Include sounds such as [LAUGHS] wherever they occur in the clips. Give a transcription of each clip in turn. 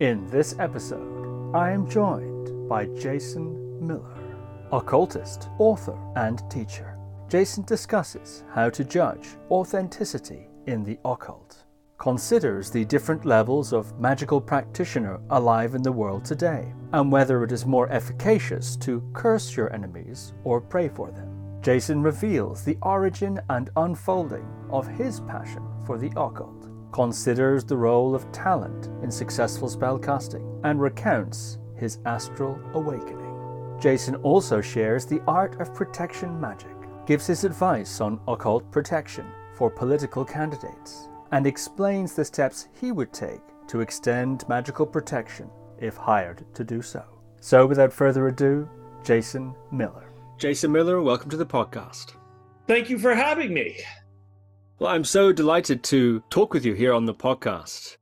In this episode, I am joined by Jason Miller, occultist, author, and teacher. Jason discusses how to judge authenticity in the occult, considers the different levels of magical practitioner alive in the world today, and whether it is more efficacious to curse your enemies or pray for them. Jason reveals the origin and unfolding of his passion for the occult, considers the role of talent in successful spellcasting, and recounts his astral awakening. Jason also shares the art of protection magic, gives his advice on occult protection for political candidates, and explains the steps he would take to extend magical protection if hired to do so. So, without further ado, Jason Miller. Jason Miller, welcome to the podcast. Thank you for having me. Well, I'm so delighted to talk with you here on the podcast.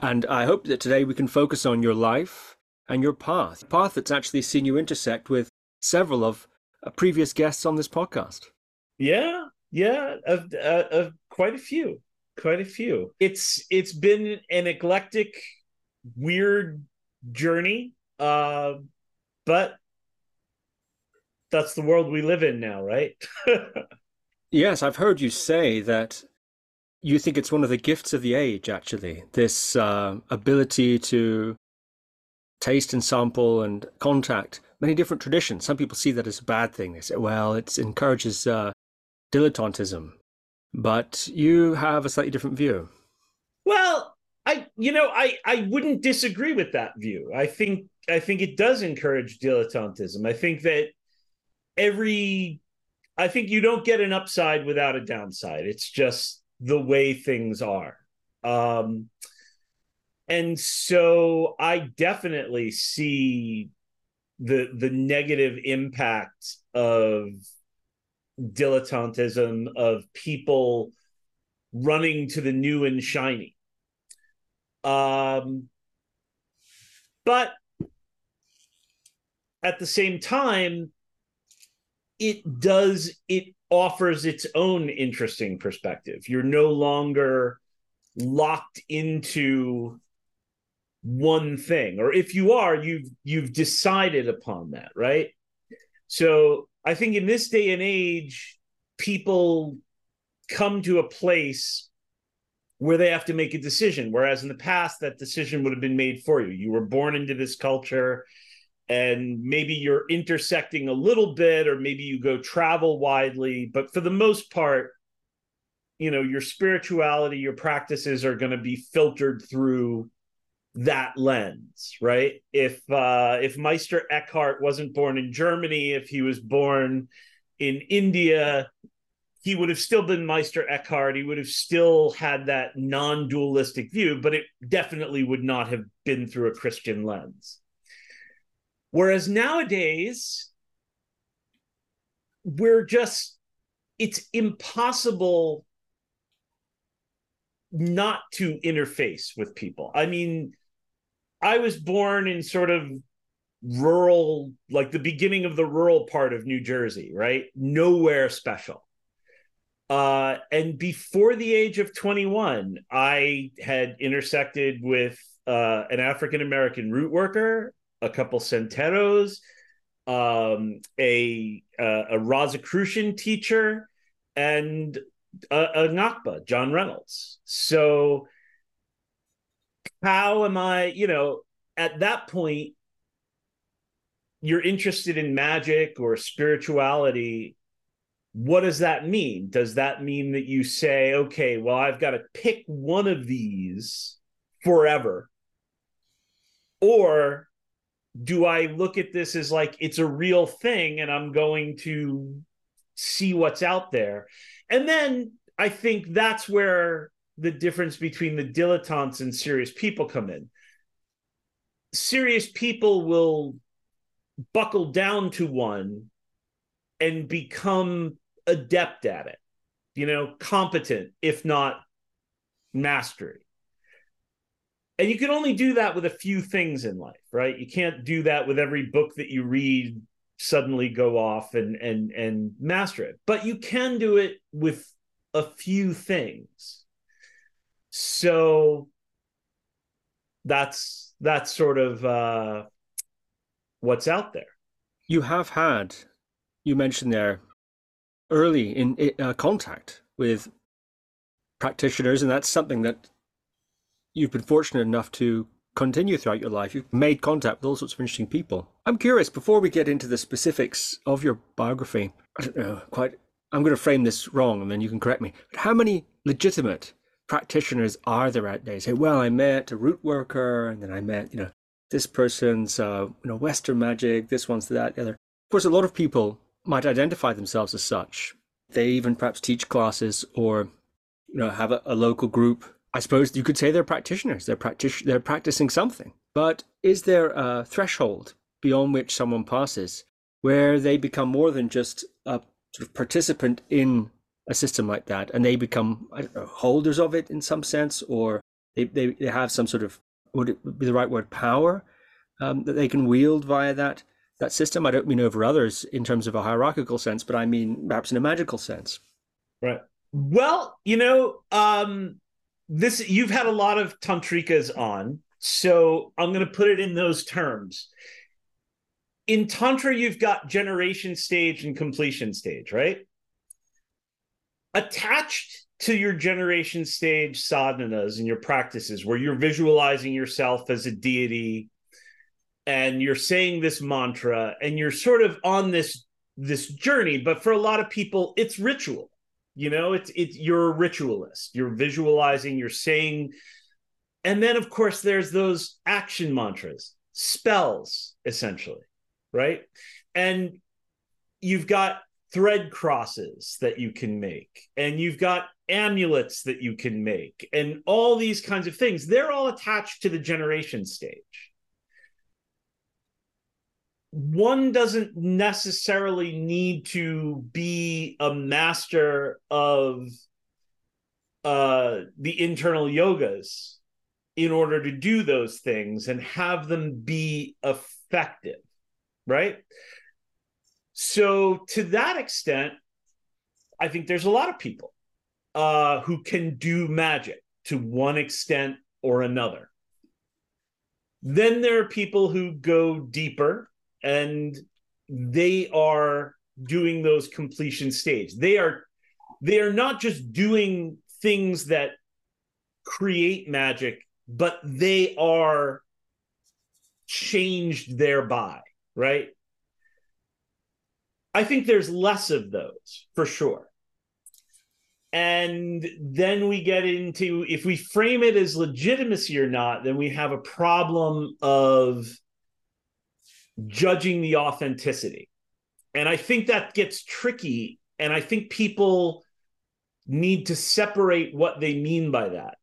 And I hope that today we can focus on your life and your path, path that's actually seen you intersect with several of uh, previous guests on this podcast. Yeah, yeah, of, uh, of quite a few, quite a few. It's it's been an eclectic, weird journey, uh, but that's the world we live in now, right? [LAUGHS] yes, I've heard you say that you think it's one of the gifts of the age, actually, this uh, ability to taste and sample and contact many different traditions. Some people see that as a bad thing. They say, well, it encourages uh, dilettantism. But you have a slightly different view. Well, I, you know, I, I wouldn't disagree with that view. I think, I think it does encourage dilettantism. I think that every I think you don't get an upside without a downside. It's just the way things are. Um, and so I definitely see the the negative impact of dilettantism of people running to the new and shiny. Um, but at the same time, it does it offers its own interesting perspective. You're no longer locked into one thing or if you are you've you've decided upon that right? So i think in this day and age people come to a place where they have to make a decision whereas in the past that decision would have been made for you. You were born into this culture and maybe you're intersecting a little bit or maybe you go travel widely but for the most part you know your spirituality your practices are going to be filtered through that lens right? If uh if meister eckhart wasn't born in germany if he was born in india he would have still been meister eckhart. He would have still had that non-dualistic view but it definitely would not have been through a christian lens Whereas nowadays, we're just, it's impossible not to interface with people. I mean, I was born in sort of rural, like the beginning of the rural part of New Jersey, right? Nowhere special. Uh, and before the age of 21, I had intersected with uh, an African American root worker a couple santeros, um, a uh, a Rosicrucian teacher, and a, a Ngakpa, John Reynolds. So how am I? You know, at that point, you're interested in magic or spirituality. What does that mean? Does that mean that you say, okay, well, I've got to pick one of these forever? Or do I look at this as like it's a real thing and I'm going to see what's out there? And then I think that's where the difference between the dilettantes and serious people come in. Serious people will buckle down to one and become adept at it, you know, competent, if not mastery and you can only do that with a few things in life right? You can't do that with every book that you read suddenly go off and and and master it. But you can do it with a few things. So that's that's sort of uh, what's out there. You have had, you mentioned there, early in uh, contact with practitioners, and that's something that you've been fortunate enough to continue throughout your life. You've made contact with all sorts of interesting people. I'm curious, before we get into the specifics of your biography, I don't know quite, I'm going to frame this wrong and then you can correct me. But how many legitimate practitioners are there out there? Say, well, I met a root worker and then I met, you know, this person's, uh, you know, Western magic, this one's that, the other. Of course, a lot of people might identify themselves as such. They even perhaps teach classes or, you know, have a, a local group I suppose you could say they're practitioners. They're practic- they're practicing something. But is there a threshold beyond which someone passes where they become more than just a sort of participant in a system like that and they become know, holders of it in some sense or they, they, they have some sort of would it be the right word power um, that they can wield via that that system? I don't mean over others in terms of a hierarchical sense, but I mean perhaps in a magical sense. Right. Well, you know, um, this you've had a lot of tantrikas on, so I'm going to put it in those terms. In tantra, you've got generation stage and completion stage, right? Attached to your generation stage sadhanas and your practices, where you're visualizing yourself as a deity, and you're saying this mantra, and you're sort of on this this journey. But for a lot of people, it's ritual you know, it's it's you're a ritualist. You're visualizing, you're saying, and then of course there's those action mantras, spells, essentially, right? And you've got thread crosses that you can make, and you've got amulets that you can make, and all these kinds of things. They're all attached to the generation stage one doesn't necessarily need to be a master of uh, the internal yogas in order to do those things and have them be effective, right? So, to that extent, I think there's a lot of people uh, who can do magic to one extent or another. Then there are people who go deeper and they are doing those completion stage. They are they are not just doing things that create magic, but they are changed thereby, right? I think there's less of those for sure. And then we get into if we frame it as legitimacy or not, then we have a problem of judging the authenticity. And I think that gets tricky. And I think people need to separate what they mean by that.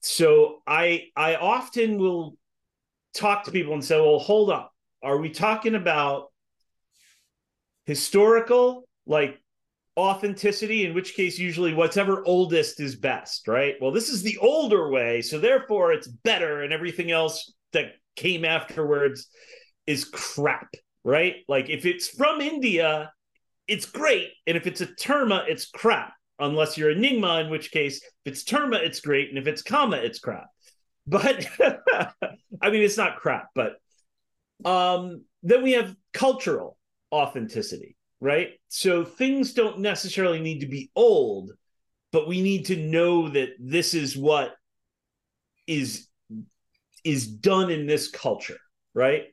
So I I often will talk to people and say, well, hold up. Are we talking about historical, like authenticity, in which case, usually whatever oldest is best, right? Well, this is the older way. So therefore, it's better, and everything else that came afterwards is crap, right? Like if it's from India, it's great. And if it's a terma, it's crap. Unless you're a Nyingma, in which case, if it's terma, it's great. And if it's kama, it's crap. But [LAUGHS] I mean, it's not crap, but um, then we have cultural authenticity, right? So things don't necessarily need to be old, but we need to know that this is what is is done in this culture, right?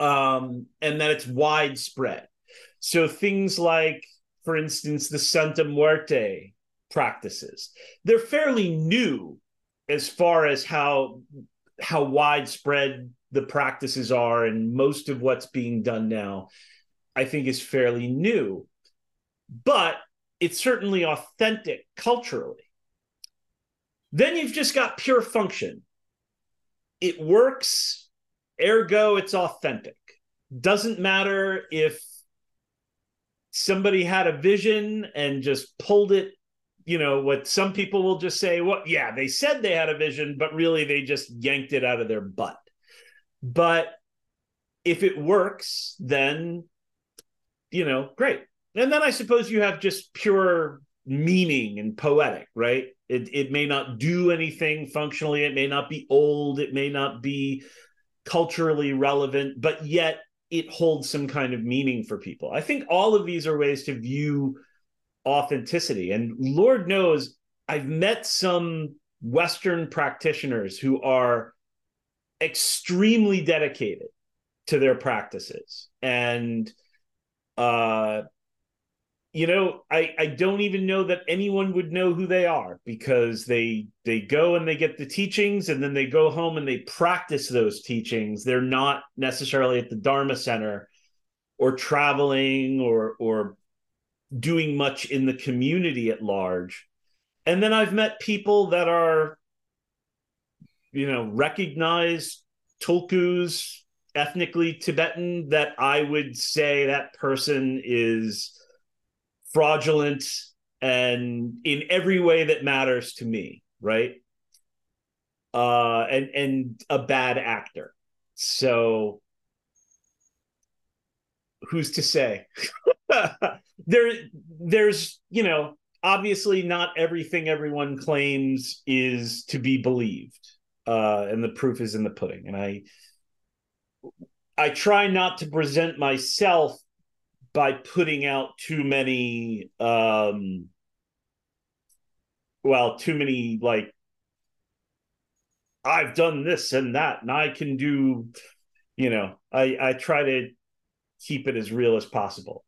Um, and that it's widespread. So things like, for instance, the Santa Muerte practices, they're fairly new as far as how how widespread the practices are, and most of what's being done now, I think, is fairly new. But it's certainly authentic culturally. Then you've just got pure function. It works ergo it's authentic. Doesn't matter if somebody had a vision and just pulled it you know what some people will just say well yeah they said they had a vision but really they just yanked it out of their butt. But if it works then you know great. And then i suppose you have just pure meaning and poetic right? It it may not do anything functionally, it may not be old, it may not be culturally relevant, but yet it holds some kind of meaning for people. I think all of these are ways to view authenticity. And Lord knows I've met some Western practitioners who are extremely dedicated to their practices. And uh you know i i don't even know that anyone would know who they are because they they go and they get the teachings and then they go home and they practice those teachings. They're not necessarily at the dharma center or traveling or or doing much in the community at large. And then i've met people that are you know recognized tulkus ethnically tibetan that i would say that person is fraudulent and in every way that matters to me right? Uh and and a bad actor. So who's to say? [LAUGHS] There there's you know obviously not everything everyone claims is to be believed uh and the proof is in the pudding. And i i try not to present myself by putting out too many um well too many like I've done this and that and I can do you know I I try to keep it as real as possible.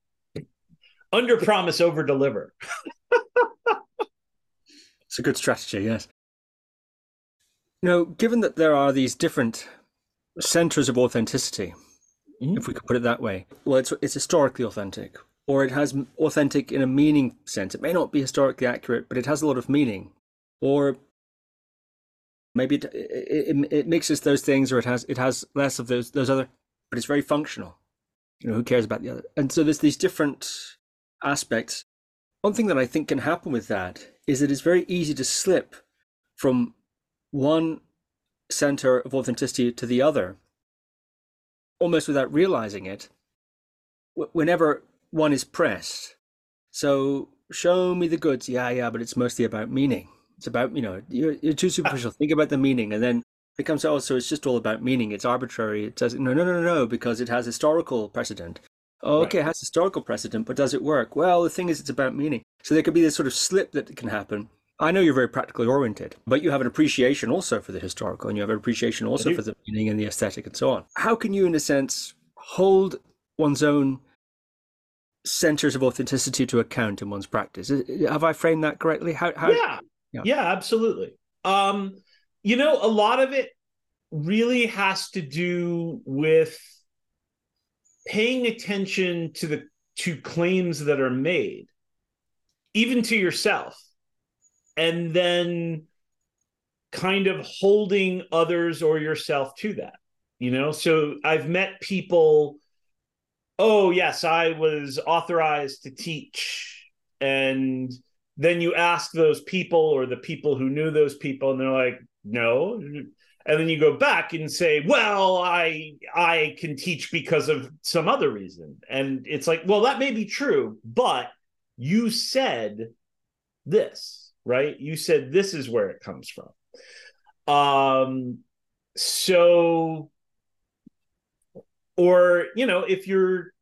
Under promise over deliver. [LAUGHS] It's a good strategy yes. Now given that there are these different centers of authenticity mm-hmm. if we could put it that way. Well, it's it's historically authentic, or it has authentic in a meaning sense. It may not be historically accurate, but it has a lot of meaning, or maybe it, it, it mixes those things, or it has it has less of those those other, but it's very functional. You know, who cares about the other? And so there's these different aspects. One thing that I think can happen with that is that it's very easy to slip from one center of authenticity to the other almost without realizing it, whenever one is pressed. So show me the goods. Yeah, yeah, but it's mostly about meaning. It's about, you know, you're, you're too superficial. Think about the meaning. And then it comes, oh, so it's just all about meaning. It's arbitrary. It says, no, no, no, no, because it has historical precedent. Oh, okay, right. it has historical precedent, but does it work? Well, the thing is, it's about meaning. So there could be this sort of slip that can happen I know you're very practically oriented, but you have an appreciation also for the historical and you have an appreciation also for the meaning and the aesthetic and so on. How can you, in a sense, hold one's own centers of authenticity to account in one's practice? Have I framed that correctly? How, how... Yeah. yeah, yeah, absolutely. Um, you know, a lot of it really has to do with paying attention to the to claims that are made, even to yourself and then kind of holding others or yourself to that you know? So i've met people oh yes i was authorized to teach. And then you ask those people or the people who knew those people and they're like no. And then you go back and say well i i can teach because of some other reason. And it's like well that may be true but you said this right? You said this is where it comes from. Um, so, or, you know, if you're,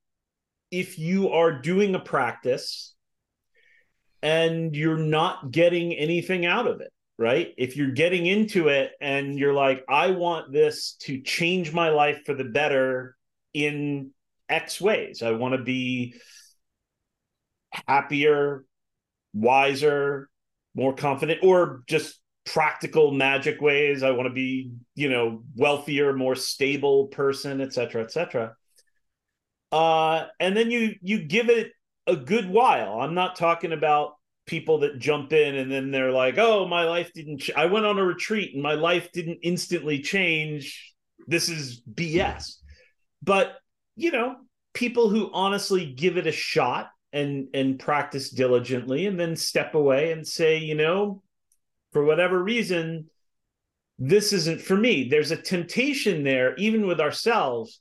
if you are doing a practice and you're not getting anything out of it, right? If you're getting into it and you're like, I want this to change my life for the better in X ways, I want to be happier, wiser, more confident or just practical magic ways. I want to be you know wealthier more stable person etc etc uh and then you you give it a good while. I'm not talking about people that jump in and then they're like oh my life didn't ch- i went on a retreat and my life didn't instantly change. This is bs but you know people who honestly give it a shot and and practice diligently and then step away and say you know for whatever reason this isn't for me. There's a temptation there even with ourselves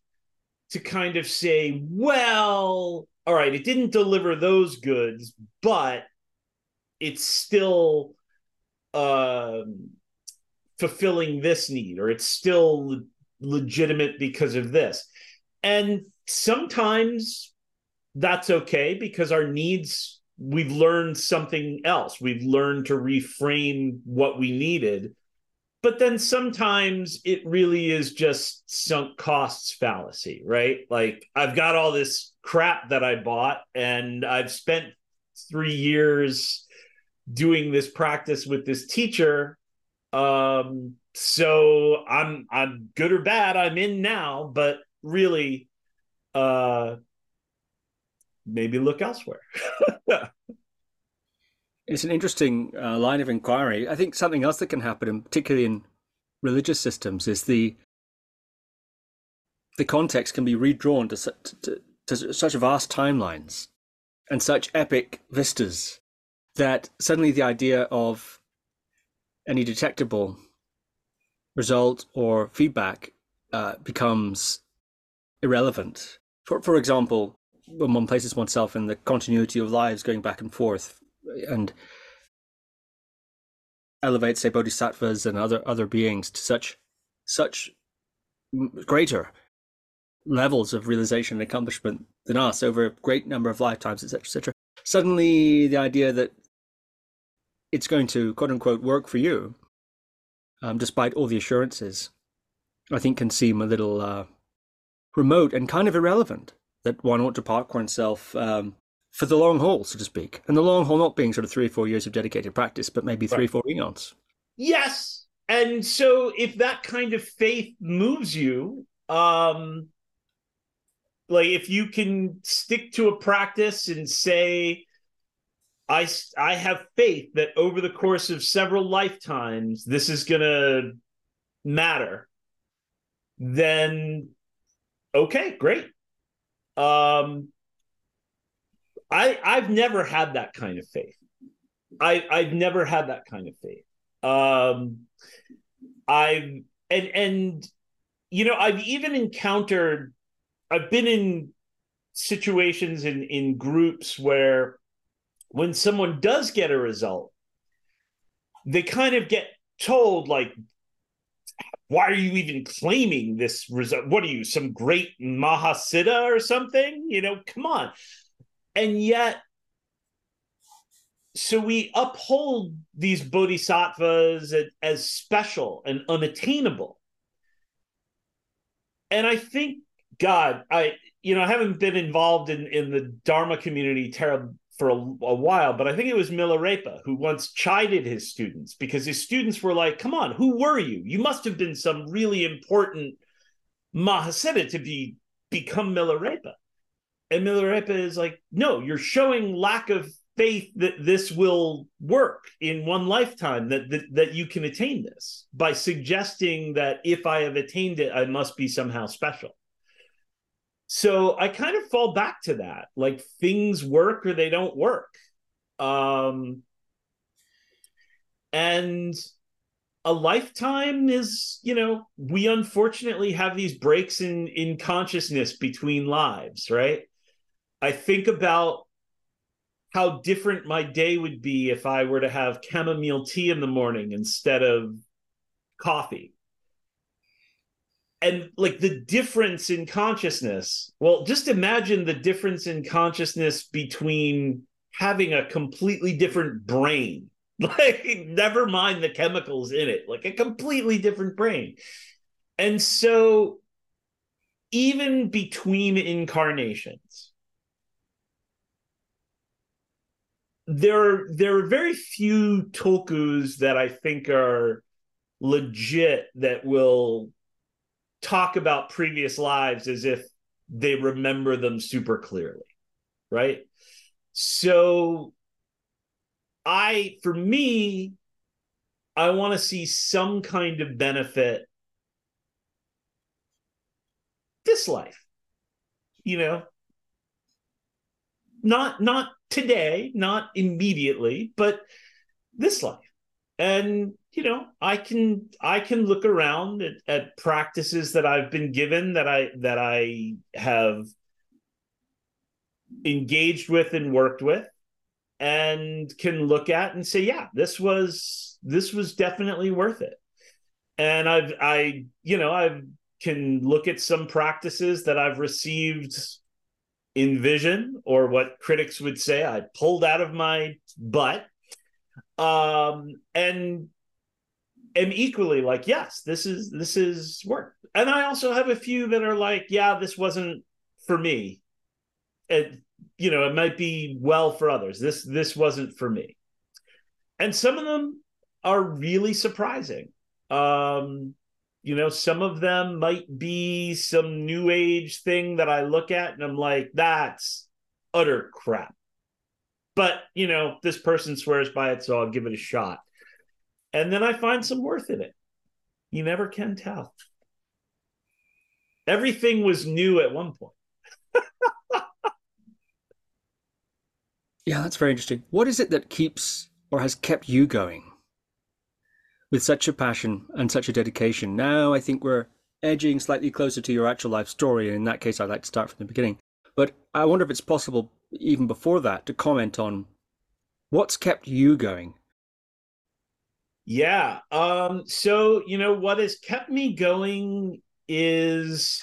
to kind of say well all right it didn't deliver those goods but it's still um, fulfilling this need or it's still legitimate because of this. And sometimes that's okay because our needs we've learned something else. We've learned to reframe what we needed. But then sometimes it really is just sunk costs fallacy right? Like i've got all this crap that i bought and i've spent 3 years doing this practice with this teacher. Um so i'm i'm good or bad i'm in now but really uh maybe look elsewhere [LAUGHS] it's an interesting uh, line of inquiry i think something else that can happen and particularly in religious systems is the the context can be redrawn to, to, to such vast timelines and such epic vistas that suddenly the idea of any detectable result or feedback uh, becomes irrelevant. For, for example, when one places oneself in the continuity of lives going back and forth and elevates, say, bodhisattvas and other, other beings to such, such greater levels of realization and accomplishment than us over a great number of lifetimes, etc., etc. Suddenly, the idea that it's going to quote unquote work for you, um, despite all the assurances, I think can seem a little uh, remote and kind of irrelevant. That one ought to park oneself um, for the long haul, so to speak, and the long haul not being sort of three or four years of dedicated practice, but maybe three or four eons. Yes, and so if that kind of faith moves you, um, like if you can stick to a practice and say I I have faith that over the course of several lifetimes this is going to matter. Then okay, great. Um I I've never had that kind of faith. I I've never had that kind of faith. Um I've and and you know, I've even encountered I've been in situations in in groups where when someone does get a result, they kind of get told, like, why are you even claiming this result? What are you, some great Mahasiddha or something? You know, come on. And yet, so we uphold these bodhisattvas as special and unattainable. And I think, God, I, you know, I haven't been involved in, in the Dharma community terribly for a, a, while, but I think it was Milarepa who once chided his students because his students were like, "Come on, who were you? You must have been some really important Mahasiddha to be become Milarepa." And Milarepa is like, "No, you're showing lack of faith that this will work in one lifetime that, that that you can attain this by suggesting that if I have attained it, I must be somehow special." So i kind of fall back to that like things work or they don't work. Um and a lifetime is you know we unfortunately have these breaks in in consciousness between lives right? I think about how different my day would be if i were to have chamomile tea in the morning instead of coffee and like the difference in consciousness well just imagine the difference in consciousness between having a completely different brain. [LAUGHS] Like never mind the chemicals in it like a completely different brain. And so even between incarnations there there are very few tulkus that i think are legit that will talk about previous lives as if they remember them super clearly right? So i for me i want to see some kind of benefit this life you know? Not not today not immediately but this life and you know i can i can look around at, at, practices that i've been given that i that i have engaged with and worked with and can look at and say yeah this was this was definitely worth it. And I've I you know I can look at some practices that I've received in vision or what critics would say I pulled out of my butt um and am equally like yes this is this is work. And I also have a few that are like yeah this wasn't for me. It you know it might be well for others. This this wasn't for me. And some of them are really surprising. Um you know some of them might be some new age thing that i look at and i'm like that's utter crap but you know this person swears by it so i'll give it a shot and then i find some worth in it you never can tell everything was new at one point [LAUGHS] yeah that's very interesting what is it that keeps or has kept you going with such a passion and such a dedication. Now I think we're edging slightly closer to your actual life story. And in that case, I'd like to start from the beginning. But I wonder if it's possible, even before that, to comment on what's kept you going. Yeah. Um, so, you know, what has kept me going is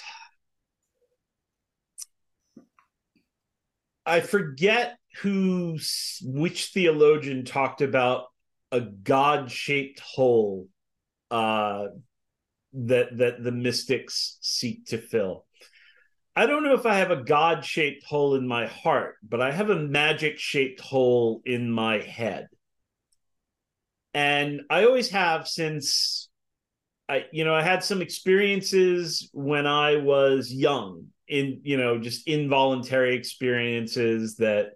I forget who, which theologian talked about a god-shaped hole uh, that that the mystics seek to fill. I don't know if I have a god-shaped hole in my heart, but I have a magic-shaped hole in my head. And I always have since I you know, I had some experiences when I was young in, you know, just involuntary experiences that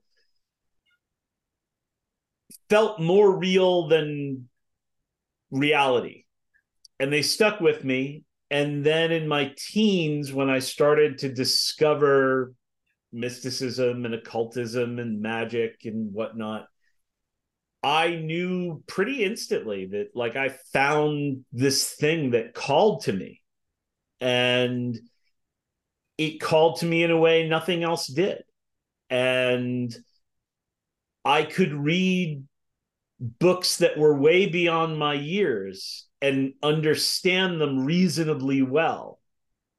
felt more real than reality. And they stuck with me. And then in my teens, when I started to discover mysticism and occultism and magic and whatnot, I knew pretty instantly that like I found this thing that called to me. And it called to me in a way nothing else did. And I could read books that were way beyond my years and understand them reasonably well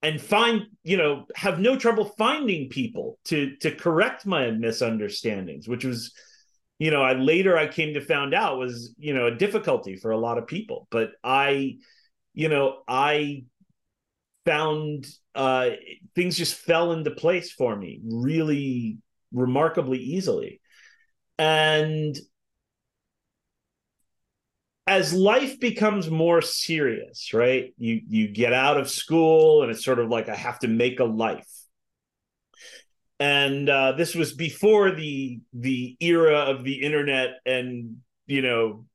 and find you know have no trouble finding people to to correct my misunderstandings which was you know i later i came to found out was you know a difficulty for a lot of people. But i you know i found uh things just fell into place for me really remarkably easily. And as life becomes more serious, right? You you get out of school and it's sort of like I have to make a life. And uh, this was before the the era of the internet and you know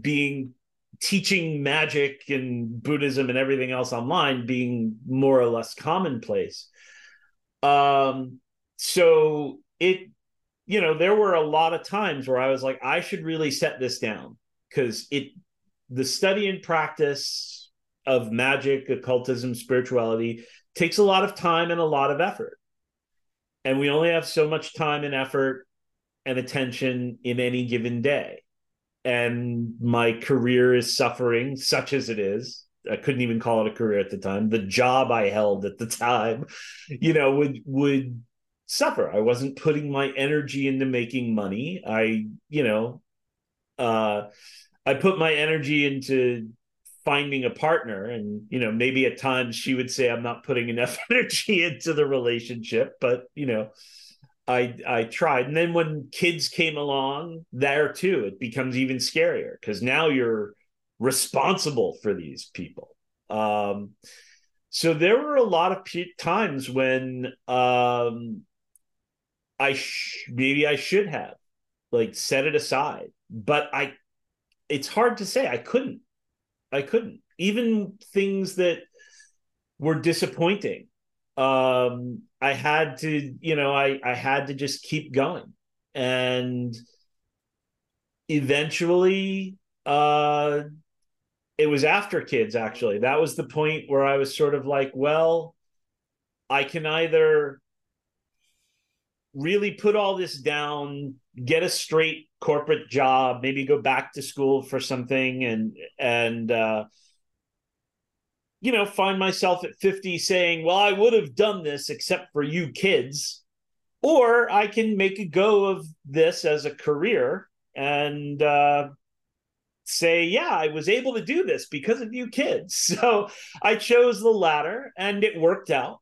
being teaching magic and Buddhism and everything else online being more or less commonplace. Um, so it, you know, there were a lot of times where I was like, I should really set this down because it the study and practice of magic, occultism, spirituality takes a lot of time and a lot of effort. And we only have so much time and effort and attention in any given day. And my career is suffering, such as it is. I couldn't even call it a career at the time. The job I held at the time, you know, would would suffer. I wasn't putting my energy into making money. I, you know, uh I put my energy into finding a partner and you know maybe at times she would say i'm not putting enough [LAUGHS] energy into the relationship but you know i i tried. And then when kids came along there too it becomes even scarier because now you're responsible for these people. Um so there were a lot of p- times when um i sh- maybe i should have like set it aside but i it's hard to say. I couldn't. I couldn't. Even things that were disappointing. Um, I had to, you know, I I had to just keep going. And eventually uh it was after kids actually. That was the point where I was sort of like, well, I can either really put all this down, get a straight corporate job, maybe go back to school for something and and uh you know, find myself at 50 saying, "Well, I would have done this except for you kids." Or I can make a go of this as a career and uh say, yeah, I was able to do this because of you kids. [LAUGHS] So I chose the latter and it worked out.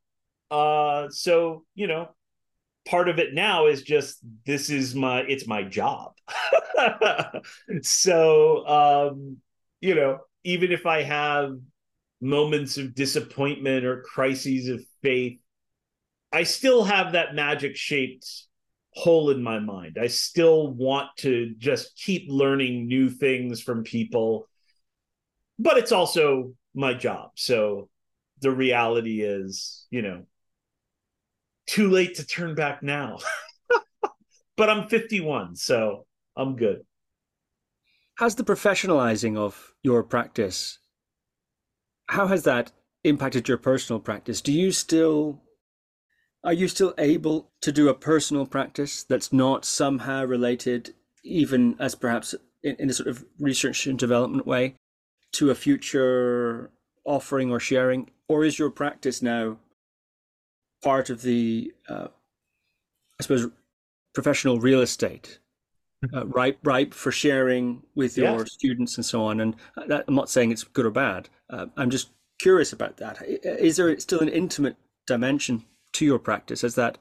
Uh, so, you know, part of it now is just this is my it's my job. [LAUGHS] So um you know even if i have moments of disappointment or crises of faith i still have that magic shaped hole in my mind. I still want to just keep learning new things from people but it's also my job. So the reality is you know too late to turn back now. [LAUGHS] but I'm 51, so I'm good. Has the professionalizing of your practice how has that impacted your personal practice? Do you still are you still able to do a personal practice that's not somehow related even as perhaps in, in a sort of research and development way to a future offering or sharing or is your practice now part of the, uh, I suppose, professional real estate, uh, ripe ripe for sharing with your yes. students and so on. And that, I'm not saying it's good or bad. Uh, I'm just curious about that. Is there still an intimate dimension to your practice? Has that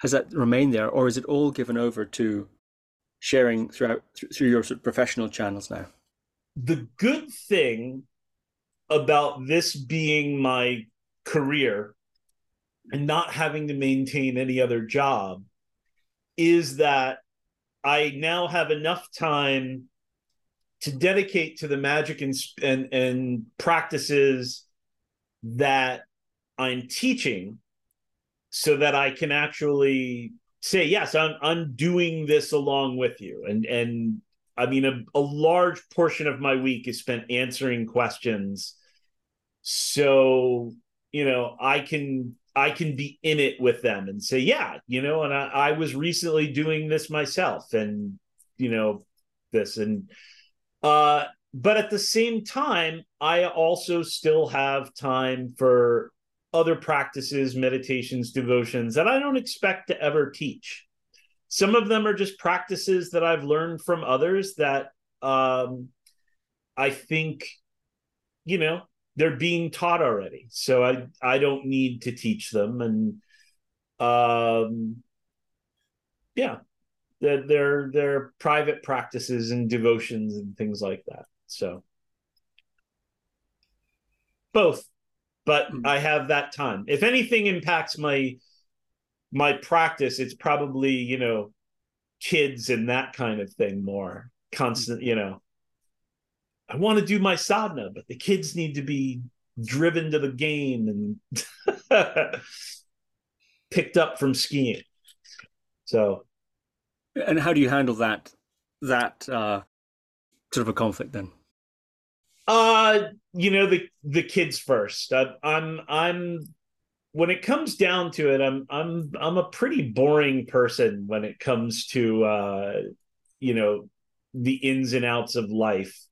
has that remained there, or is it all given over to sharing throughout through your sort of professional channels now? The good thing about this being my career and not having to maintain any other job is that I now have enough time to dedicate to the magic and and, and practices that I'm teaching so that I can actually say yes I'm I'm doing this along with you. And and I mean a, a large portion of my week is spent answering questions so you know I can I can be in it with them and say, yeah, you know, and I, I was recently doing this myself and, you know, this and, uh, but at the same time, I also still have time for other practices, meditations, devotions that I don't expect to ever teach. Some of them are just practices that I've learned from others that um, I think, you know, they're being taught already. So i i don't need to teach them. And um yeah they're they're, they're private practices and devotions and things like that. So. Both but mm-hmm. i have that time. If anything impacts my my practice it's probably you know kids and that kind of thing more. Constant you know I want to do my sadhana, but the kids need to be driven to the game and [LAUGHS] picked up from skiing. So, and how do you handle that that uh, sort of a conflict then? Uh, you know the the kids first. I, I'm I'm when it comes down to it, I'm I'm I'm a pretty boring person when it comes to uh, you know the ins and outs of life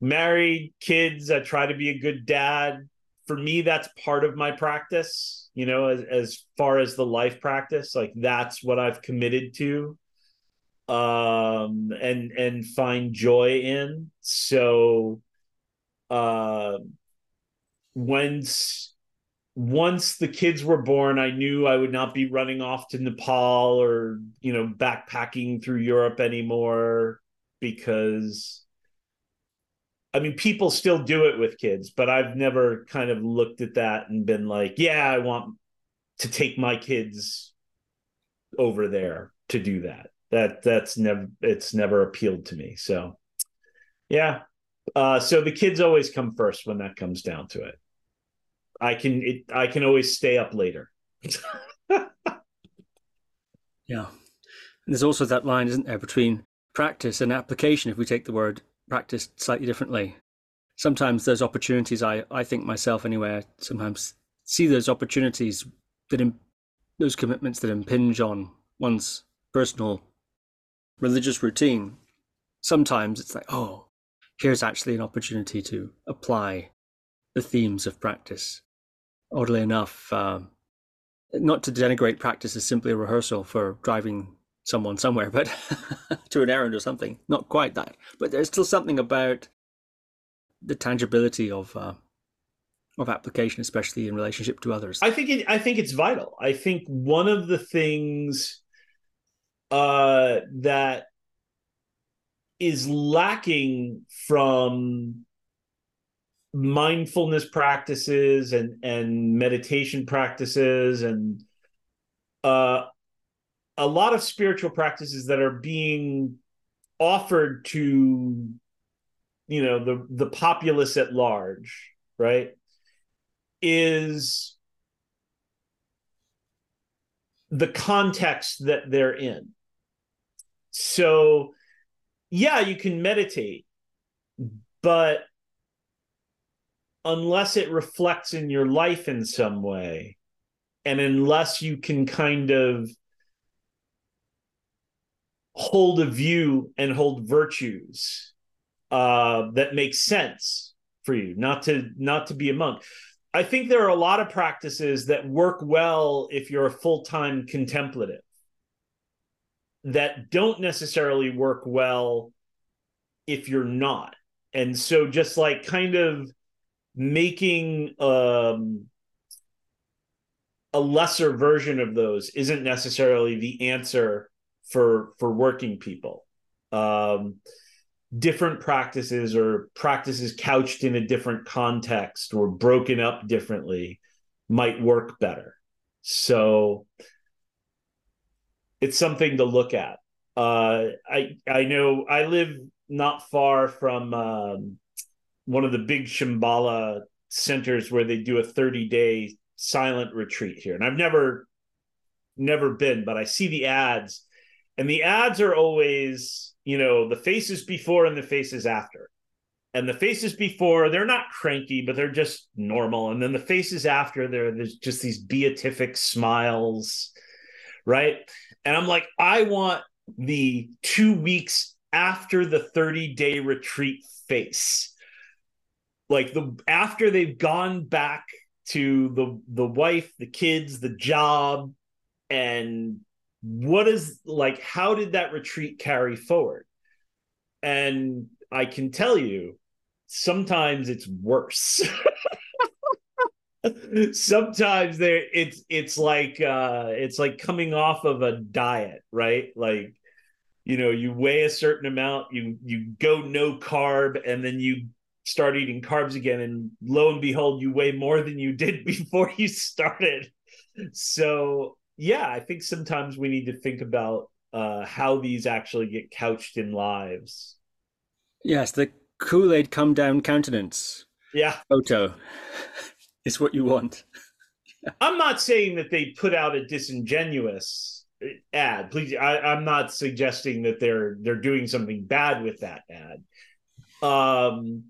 married, kids. I try to be a good dad. For me, that's part of my practice, you know, as, as far as the life practice, like that's what I've committed to um and and find joy in. So uh once once the kids were born, I knew I would not be running off to Nepal or, you know, backpacking through Europe anymore because I mean, people still do it with kids, but I've never kind of looked at that and been like, yeah, I want to take my kids over there to do that. That that's never it's never appealed to me. So yeah. Uh so the kids always come first when that comes down to it. I can it I can always stay up later. [LAUGHS] yeah. And there's also that line, isn't there, between practice and application if we take the word practiced slightly differently. Sometimes those opportunities, I, I think myself anyway, I sometimes see those opportunities that, Im- those commitments that impinge on one's personal religious routine, sometimes it's like, oh, here's actually an opportunity to apply the themes of practice. Oddly enough, um, not to denigrate practice as simply a rehearsal for driving someone somewhere, but [LAUGHS] to an errand or something. Not quite that, but there's still something about the tangibility of uh, of application, especially in relationship to others. I think it, I think it's vital. I think one of the things uh, that is lacking from mindfulness practices and and meditation practices and uh a lot of spiritual practices that are being offered to you know the the populace at large right is the context that they're in. So yeah you can meditate but unless it reflects in your life in some way and unless you can kind of hold a view and hold virtues uh, that make sense for you not to not to be a monk. I think there are a lot of practices that work well if you're a full-time contemplative that don't necessarily work well if you're not. And so just like kind of making um, a lesser version of those isn't necessarily the answer for for working people. Um, different practices or practices couched in a different context or broken up differently might work better. So it's something to look at. Uh, I I know I live not far from um, one of the big Shambhala centers where they do a 30 day silent retreat here. And I've never never been, but I see the ads and the ads are always, you know, the faces before and the faces after. And the faces before, they're not cranky, but they're just normal. And then the faces after, they're there's just these beatific smiles, right? And I'm like, I want the two weeks after the 30 day retreat face like the after they've gone back to the the wife the kids the job and what is like how did that retreat carry forward? And i can tell you sometimes it's worse. [LAUGHS] Sometimes there it's it's like uh it's like coming off of a diet right? Like you know you weigh a certain amount you you go no carb and then you start eating carbs again and lo and behold you weigh more than you did [LAUGHS] before you started. So yeah i think sometimes we need to think about uh, how these actually get couched in lives. Yes the kool-aid come down countenance. Yeah. Photo [LAUGHS] is what you want. [LAUGHS] I'm not saying that they put out a disingenuous ad. Please I, i'm not suggesting that they're they're doing something bad with that ad. Um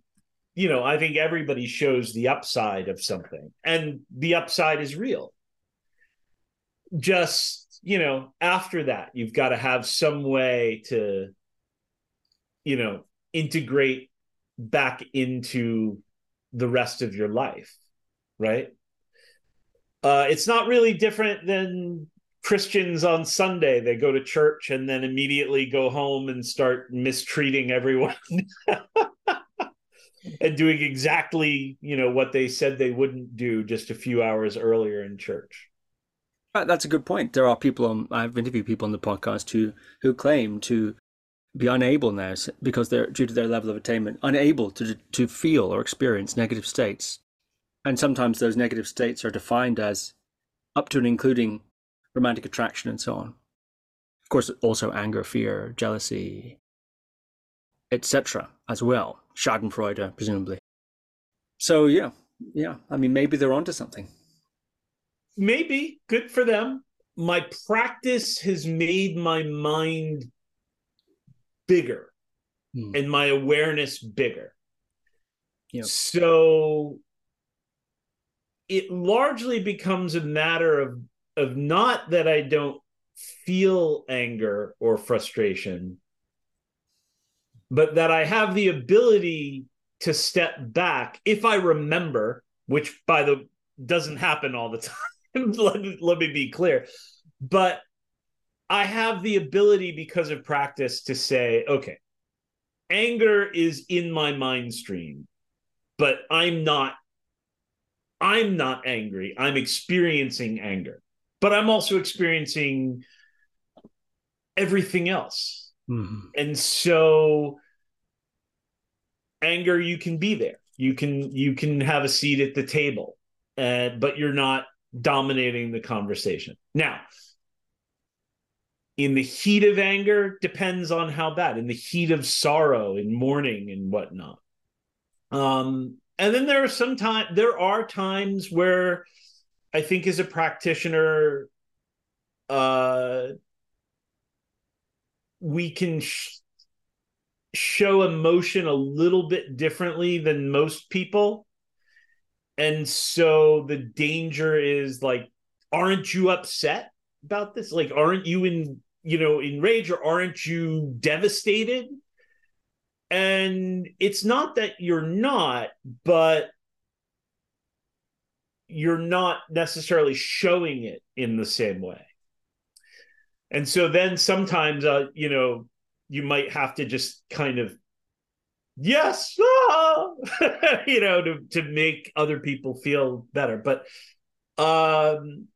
you know, I think everybody shows the upside of something, and the upside is real. Just, you know, after that, you've got to have some way to, you know, integrate back into the rest of your life, right? Uh, it's not really different than Christians on Sunday. They go to church and then immediately go home and start mistreating everyone. [LAUGHS] and doing exactly you know what they said they wouldn't do just a few hours earlier in church that's a good point there are people on i've interviewed people on the podcast who who claim to be unable now because they're due to their level of attainment unable to to feel or experience negative states and sometimes those negative states are defined as up to and including romantic attraction and so on of course also anger fear jealousy etc as well Schadenfreude, presumably. So yeah, yeah. I mean, maybe they're onto something. Maybe good for them. My practice has made my mind bigger hmm. and my awareness bigger. Yep. So it largely becomes a matter of of not that I don't feel anger or frustration, but that I have the ability to step back if I remember, which by the doesn't happen all the [LAUGHS] time. [LAUGHS] let, me, let me be clear. But I have the ability because of practice to say, okay, anger is in my mind stream, but I'm not I'm not angry. I'm experiencing anger. But I'm also experiencing everything else. Mm-hmm. And so anger you can be there. You can you can have a seat at the table. Uh, but you're not dominating the conversation. Now, in the heat of anger depends on how bad. In the heat of sorrow and mourning and whatnot. Um and then there are some time there are times where i think as a practitioner uh we can sh- show emotion a little bit differently than most people and so the danger is like aren't you upset about this? Like aren't you in you know enraged or aren't you devastated? And it's not that you're not but you're not necessarily showing it in the same way. And so then sometimes uh you know you might have to just kind of yes ah! [LAUGHS] you know to to make other people feel better but um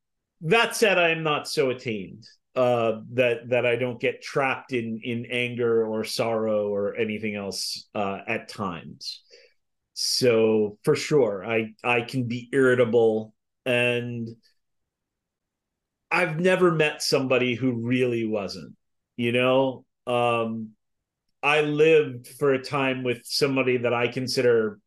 that said i am not so attained uh, that that I don't get trapped in in anger or sorrow or anything else uh, at times. So for sure, I I can be irritable, and I've never met somebody who really wasn't. You know, um, I lived for a time with somebody that I consider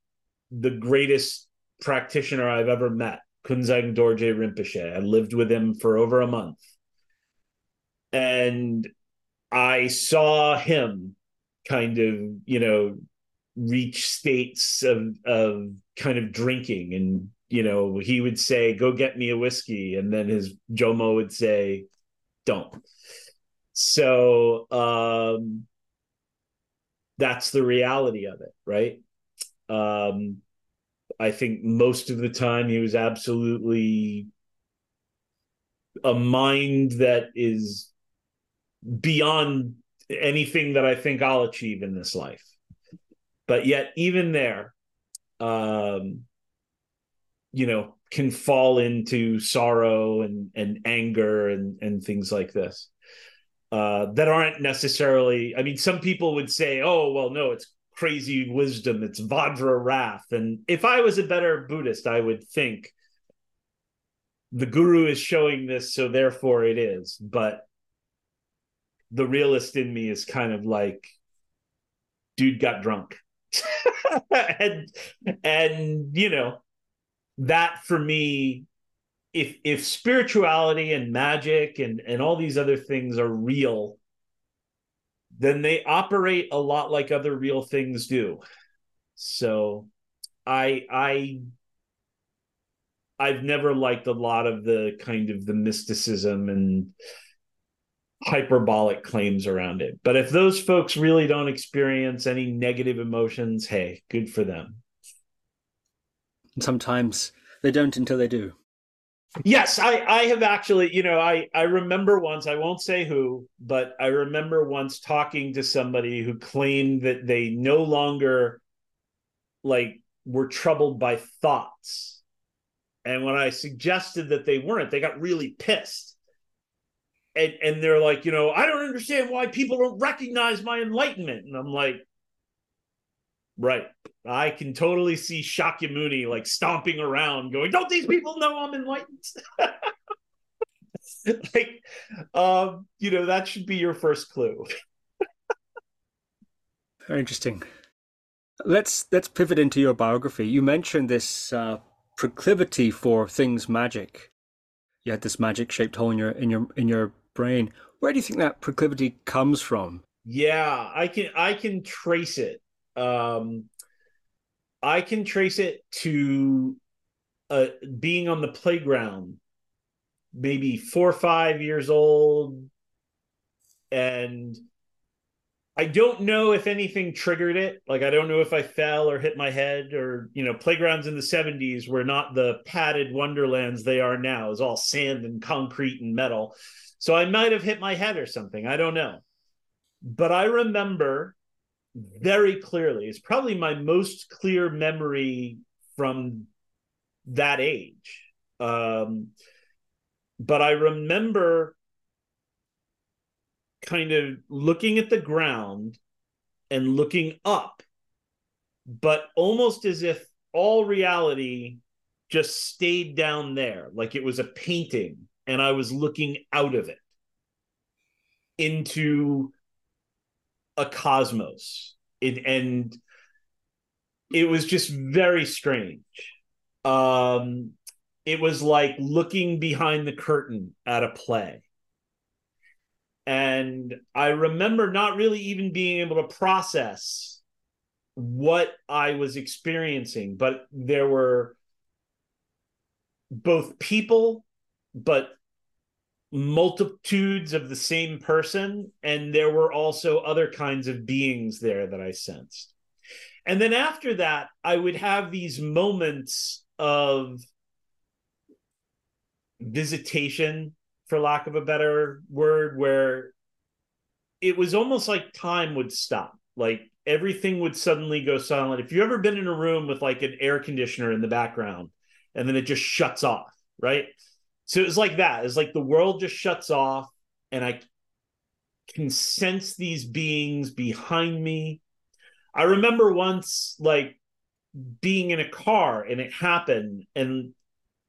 the greatest practitioner I've ever met, Kunzang Dorje Rinpoche. I lived with him for over a month. And I saw him kind of, you know, reach states of of kind of drinking and you know he would say go get me a whiskey. And then his jomo would say don't. So um that's the reality of it right um i think most of the time he was absolutely a mind that is beyond anything that I think I'll achieve in this life. But yet, even there, um, you know, can fall into sorrow and and anger and and things like this uh, that aren't necessarily. I mean, some people would say, "Oh, well, no, it's crazy wisdom. It's Vajra wrath." And if I was a better Buddhist, I would think the guru is showing this, so therefore it is. But the realist in me is kind of like, dude got drunk. [LAUGHS] and and you know, that for me, if if spirituality and magic and and all these other things are real, then they operate a lot like other real things do. So I I I've never liked a lot of the kind of the mysticism and hyperbolic claims around it. But if those folks really don't experience any negative emotions, hey, good for them. Sometimes they don't until they do. Yes, I I have actually, you know, I I remember once, I won't say who, but I remember once talking to somebody who claimed that they no longer like were troubled by thoughts. And when I suggested that they weren't, they got really pissed and and they're like, you know, I don't understand why people don't recognize my enlightenment. And I'm like, right. I can totally see Shakyamuni like stomping around, going, "Don't these people know I'm enlightened?" [LAUGHS] like, um, you know, that should be your first clue. Very interesting. Let's let's pivot into your biography. You mentioned this uh, proclivity for things magic. You had this magic shaped hole in your in your in your brain. Where do you think that proclivity comes from? Yeah, I can I can trace it. Um, I can trace it to uh, being on the playground maybe four or five years old. And I don't know if anything triggered it. Like, I don't know if I fell or hit my head or, you know, playgrounds in the 70s were not the padded wonderlands they are now. It's all sand and concrete and metal. So I might have hit my head or something. I don't know. But I remember very clearly, it's probably my most clear memory from that age. Um, but I remember kind of looking at the ground and looking up, but almost as if all reality just stayed down there, like it was a painting, and I was looking out of it into a cosmos. It, and it was just very strange. Um, it was like looking behind the curtain at a play. And I remember not really even being able to process what I was experiencing, but there were both people, but multitudes of the same person. And there were also other kinds of beings there that I sensed. And then after that, I would have these moments of visitation for lack of a better word where it was almost like time would stop like everything would suddenly go silent if you've ever been in a room with like an air conditioner in the background and then it just shuts off right so it was like that it's like the world just shuts off and i can sense these beings behind me i remember once like being in a car and it happened and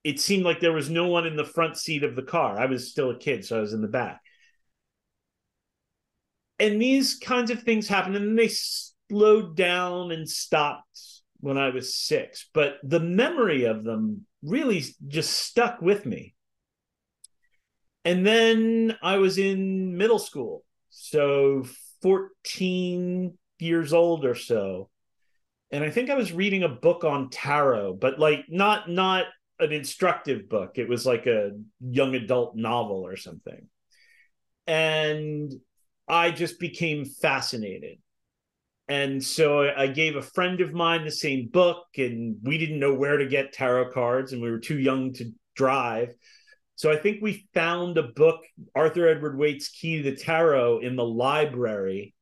it seemed like there was no one in the front seat of the car. I was still a kid, so I was in the back. And these kinds of things happened, and they slowed down and stopped when I was six. But the memory of them really just stuck with me. And then I was in middle school, so 14 years old or so. And I think I was reading a book on tarot, but like not not an instructive book. It was like a young adult novel or something. And I just became fascinated. And so I gave a friend of mine the same book, and we didn't know where to get tarot cards, and we were too young to drive. So I think we found a book, Arthur Edward Waite's Key to the Tarot, in the library.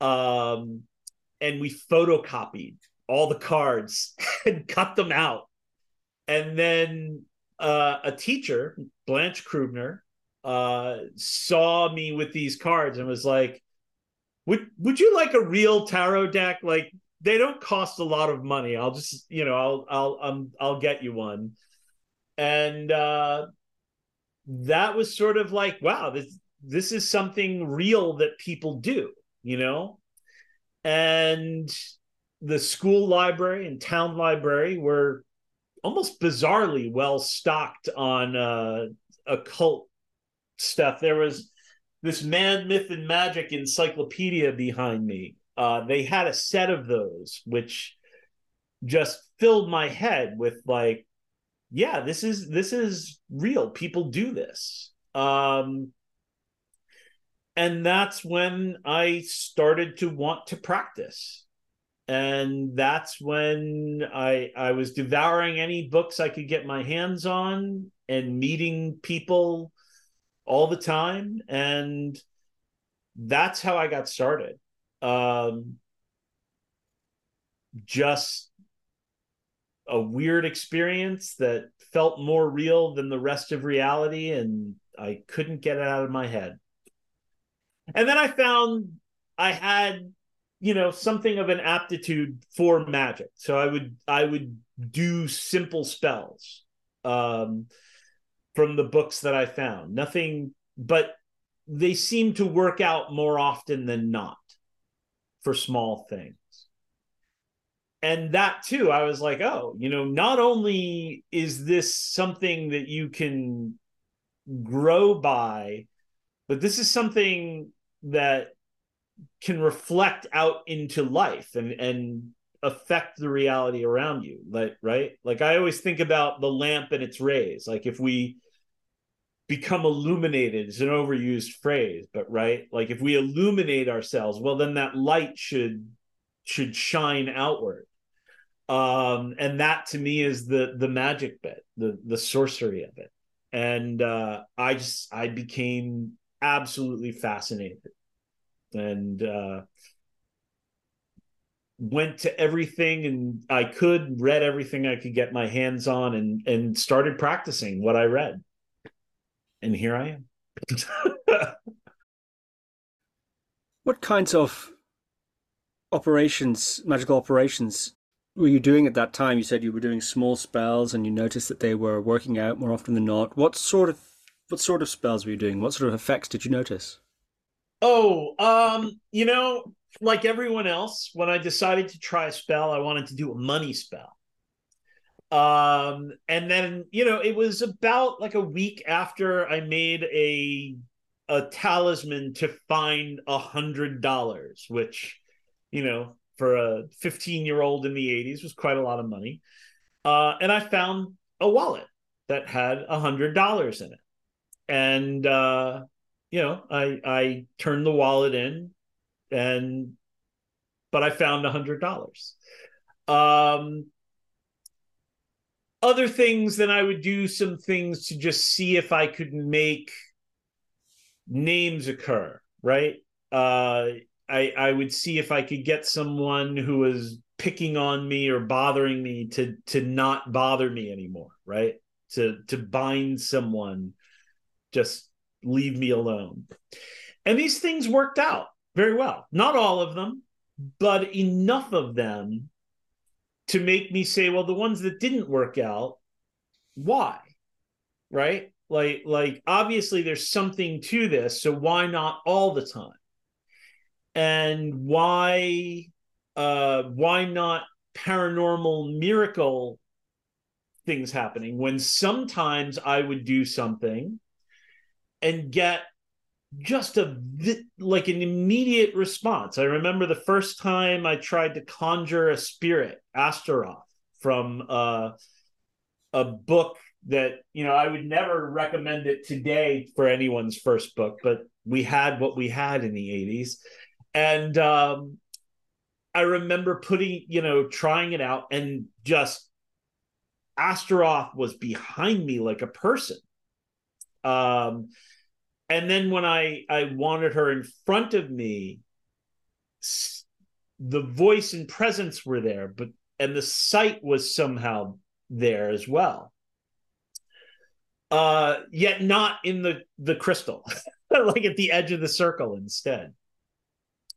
Um, and we photocopied all the cards [LAUGHS] and cut them out and then uh, a teacher, Blanche Krubner, uh, saw me with these cards and was like, "Would would you like a real tarot deck? Like they don't cost a lot of money. I'll just you know I'll I'll um, I'll get you one." And uh, that was sort of like, wow, this this is something real that people do, you know, and the school library and town library were almost bizarrely well stocked on uh, occult stuff. There was this man, myth, and magic encyclopedia behind me. Uh, they had a set of those, which just filled my head with like, yeah, this is this is real. People do this. Um, and that's when I started to want to practice and that's when I I was devouring any books I could get my hands on and meeting people all the time and that's how I got started. Um, just a weird experience that felt more real than the rest of reality and I couldn't get it out of my head. And then I found I had you know something of an aptitude for magic. So i would i would do simple spells um from the books that i found. Nothing but they seem to work out more often than not for small things and that too i was like oh you know not only is this something that you can grow by but this is something that can reflect out into life and and affect the reality around you like right? Like i always think about the lamp and its rays like if we become illuminated is an overused phrase but right? Like if we illuminate ourselves well then that light should should shine outward um and that to me is the the magic bit the the sorcery of it and uh i just i became absolutely fascinated and uh went to everything and I could read everything I could get my hands on and and started practicing what I read. And here I am. [LAUGHS] what kinds of operations, magical operations were you doing at that time? You said you were doing small spells and you noticed that they were working out more often than not. What sort of what sort of spells were you doing? What sort of effects did you notice? Oh, um, you know, like everyone else, when I decided to try a spell, I wanted to do a money spell. Um, and then you know, it was about like a week after I made a a talisman to find a hundred dollars, which you know, for a 15 year old in the 80s was quite a lot of money. Uh, and I found a wallet that had a hundred dollars in it. And uh, you know, I I turned the wallet in, and but I found a hundred dollars. Um, other things, then I would do some things to just see if I could make names occur. Right. Uh, I I would see if I could get someone who was picking on me or bothering me to to not bother me anymore. Right. To to bind someone, just leave me alone. And these things worked out very well. Not all of them, but enough of them to make me say, well, the ones that didn't work out, why? Right? Like, like obviously there's something to this. So why not all the time? And why uh why not paranormal miracle things happening when sometimes I would do something and get just a like an immediate response. I remember the first time I tried to conjure a spirit, Astaroth, from uh, a book that you know I would never recommend it today for anyone's first book, but we had what we had in the '80s, and um, I remember putting you know trying it out and just Astaroth was behind me like a person. Um, and then when I I wanted her in front of me, the voice and presence were there, but and the sight was somehow there as well. Uh, yet not in the the crystal, [LAUGHS] like at the edge of the circle instead,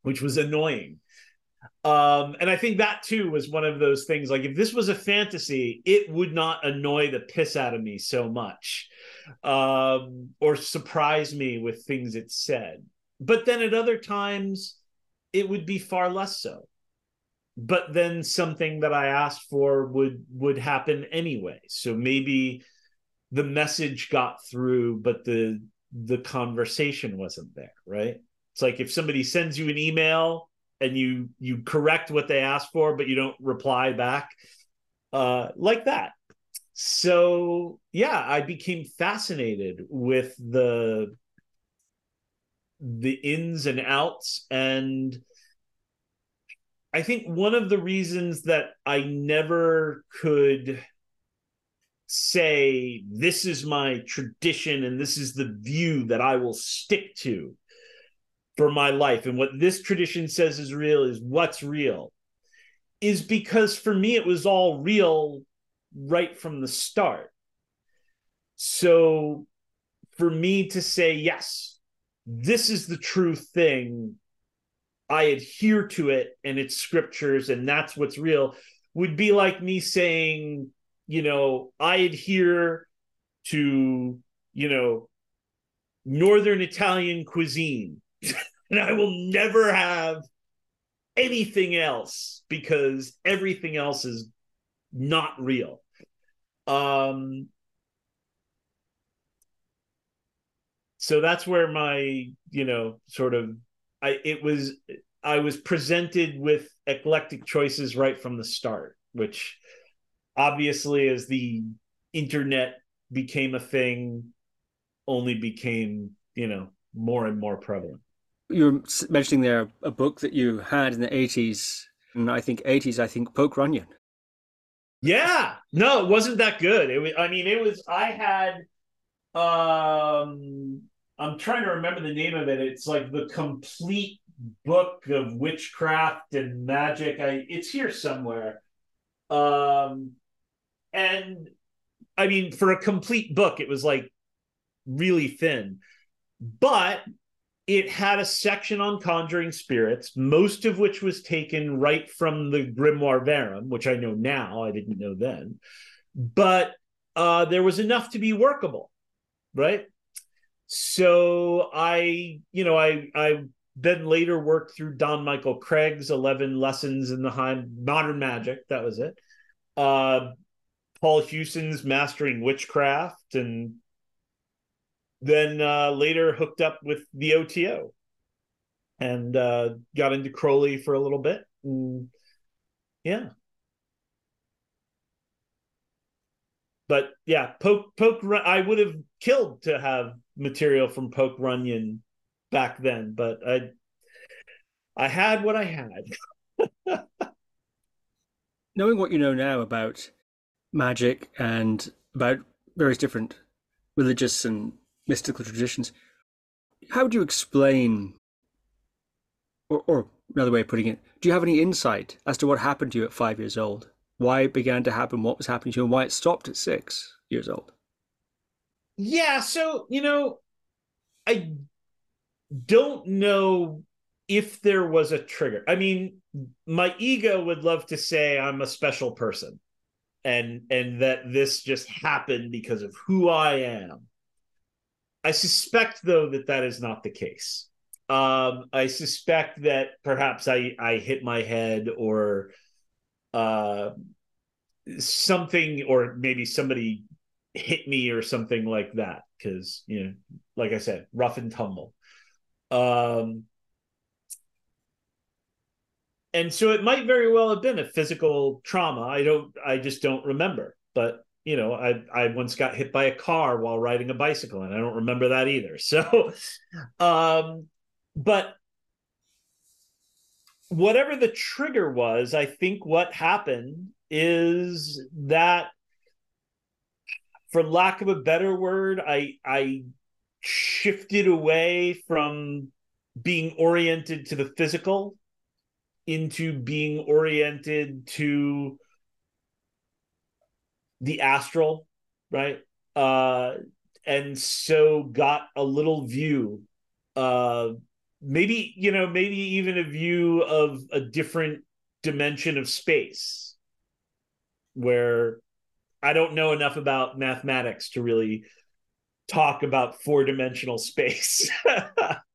which was annoying. Um, and I think that too was one of those things. Like if this was a fantasy, it would not annoy the piss out of me so much, um, or surprise me with things it said. But then at other times, it would be far less so. But then something that I asked for would would happen anyway. So maybe the message got through, but the the conversation wasn't there. Right? It's like if somebody sends you an email and you you correct what they ask for but you don't reply back uh like that. So yeah i became fascinated with the the ins and outs. And i think one of the reasons that i never could say this is my tradition and this is the view that i will stick to for my life. And what this tradition says is real is what's real is because for me it was all real right from the start. So for me to say yes this is the true thing i adhere to it and its scriptures and that's what's real would be like me saying you know i adhere to you know northern italian cuisine [LAUGHS] and I will never have anything else because everything else is not real. Um, so that's where my, you know, sort of, I it was I was presented with eclectic choices right from the start, which obviously as the internet became a thing only became you know more and more prevalent you were mentioning there a book that you had in the 80s and i think 80s i think poke runyon. Yeah! No it wasn't that good. It was i mean it was i had um i'm trying to remember the name of it. It's like the complete book of witchcraft and magic. I it's here somewhere. Um and i mean for a complete book it was like really thin. But it had a section on conjuring spirits, most of which was taken right from the Grimoire Verum, which I know now, I didn't know then. But uh, there was enough to be workable, right? So I, you know, I I then later worked through Don Michael Kraig's 11 Lessons in the High Modern Magic. That was it. Uh, Paul Huson's Mastering Witchcraft and then uh, later hooked up with the OTO and uh, got into Crowley for a little bit. And, yeah. But yeah, Poke Poke I would have killed to have material from Poke Runyon back then, but I I had what I had. [LAUGHS] Knowing what you know now about magic and about various different religious and mystical traditions. How do you explain, or, or another way of putting it, do you have any insight as to what happened to you at five years old? Why it began to happen, what was happening to you, and why it stopped at six years old? Yeah, so, you know, I don't know if there was a trigger. I mean, my ego would love to say I'm a special person and and that this just happened because of who I am. I suspect, though, that that is not the case. Um, I suspect that perhaps I I hit my head or uh, something, or maybe somebody hit me or something like that. Because you know, like I said, rough and tumble. Um, and so it might very well have been a physical trauma. I don't. I just don't remember. But you know, I I once got hit by a car while riding a bicycle, and I don't remember that either. [LAUGHS] So, um, but whatever the trigger was, I think what happened is that, for lack of a better word, I I shifted away from being oriented to the physical into being oriented to the astral, right? Uh, and so got a little view, uh, maybe you know, maybe even a view of a different dimension of space, where I don't know enough about mathematics to really talk about four dimensional space,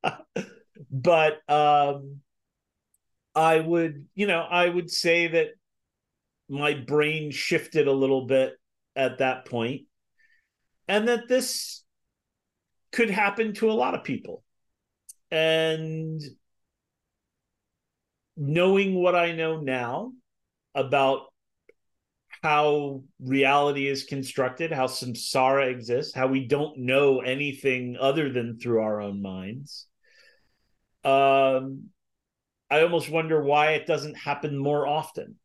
[LAUGHS] but um, I would, you know, I would say that my brain shifted a little bit at that point and that this could happen to a lot of people. And knowing what i know now about how reality is constructed how samsara exists how we don't know anything other than through our own minds um i almost wonder why it doesn't happen more often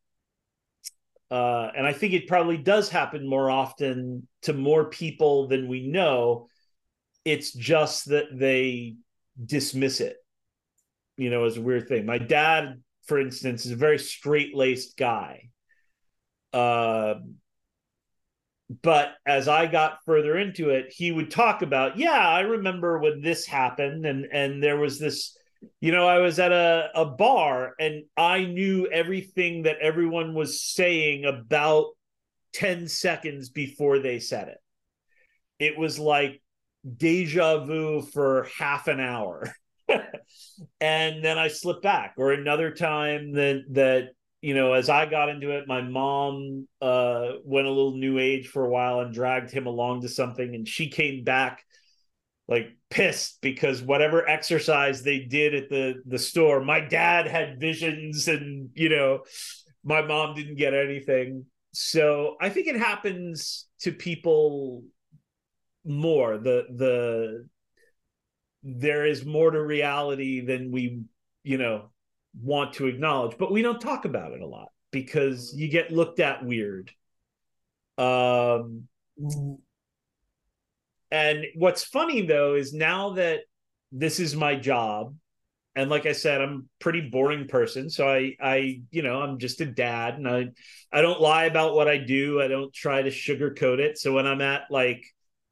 uh, and I think it probably does happen more often to more people than we know. It's just that they dismiss it, you know, as a weird thing. My dad, for instance, is a very straight laced guy. Uh, but as I got further into it, he would talk about, yeah, I remember when this happened, and and there was this you know, I was at a, a bar and I knew everything that everyone was saying about 10 seconds before they said it. It was like deja vu for half an hour. [LAUGHS] and then I slipped back. Or another time that that you know, as I got into it, my mom uh, went a little new age for a while and dragged him along to something, and she came back like pissed because whatever exercise they did at the the store my dad had visions and you know my mom didn't get anything. So i think it happens to people more. The the there is more to reality than we you know want to acknowledge but we don't talk about it a lot because you get looked at weird. Um and what's funny though is now that this is my job and like i said i'm a pretty boring person so i i you know i'm just a dad and i i don't lie about what i do. I don't try to sugarcoat it. So when i'm at like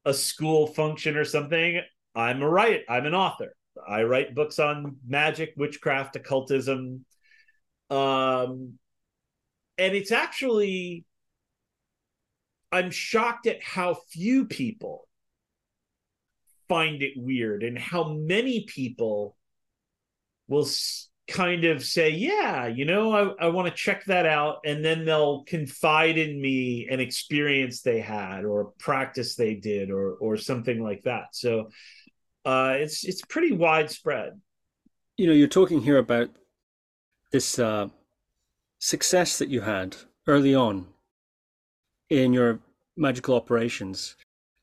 a school function or something i'm a write i'm an author. I write books on magic witchcraft occultism. Um and it's actually i'm shocked at how few people find it weird and how many people will kind of say, yeah, you know, I, I want to check that out. And then they'll confide in me an experience they had or a practice they did or, or something like that. So uh, it's, it's pretty widespread. You know, you're talking here about this uh, success that you had early on in your magical operations.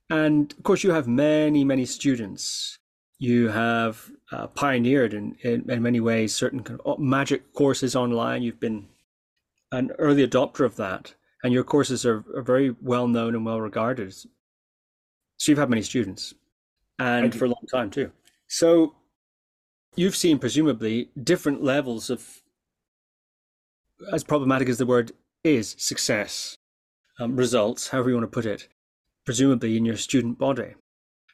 And of course, you have many, many students you have uh, pioneered in, in, in, many ways certain kind of magic courses online. You've been an early adopter of that, and your courses are, are very well known and well regarded. So you've had many students, and for a long time too. So you've seen presumably different levels of, as problematic as the word is, success, um, results, however you want to put it, presumably in your student body.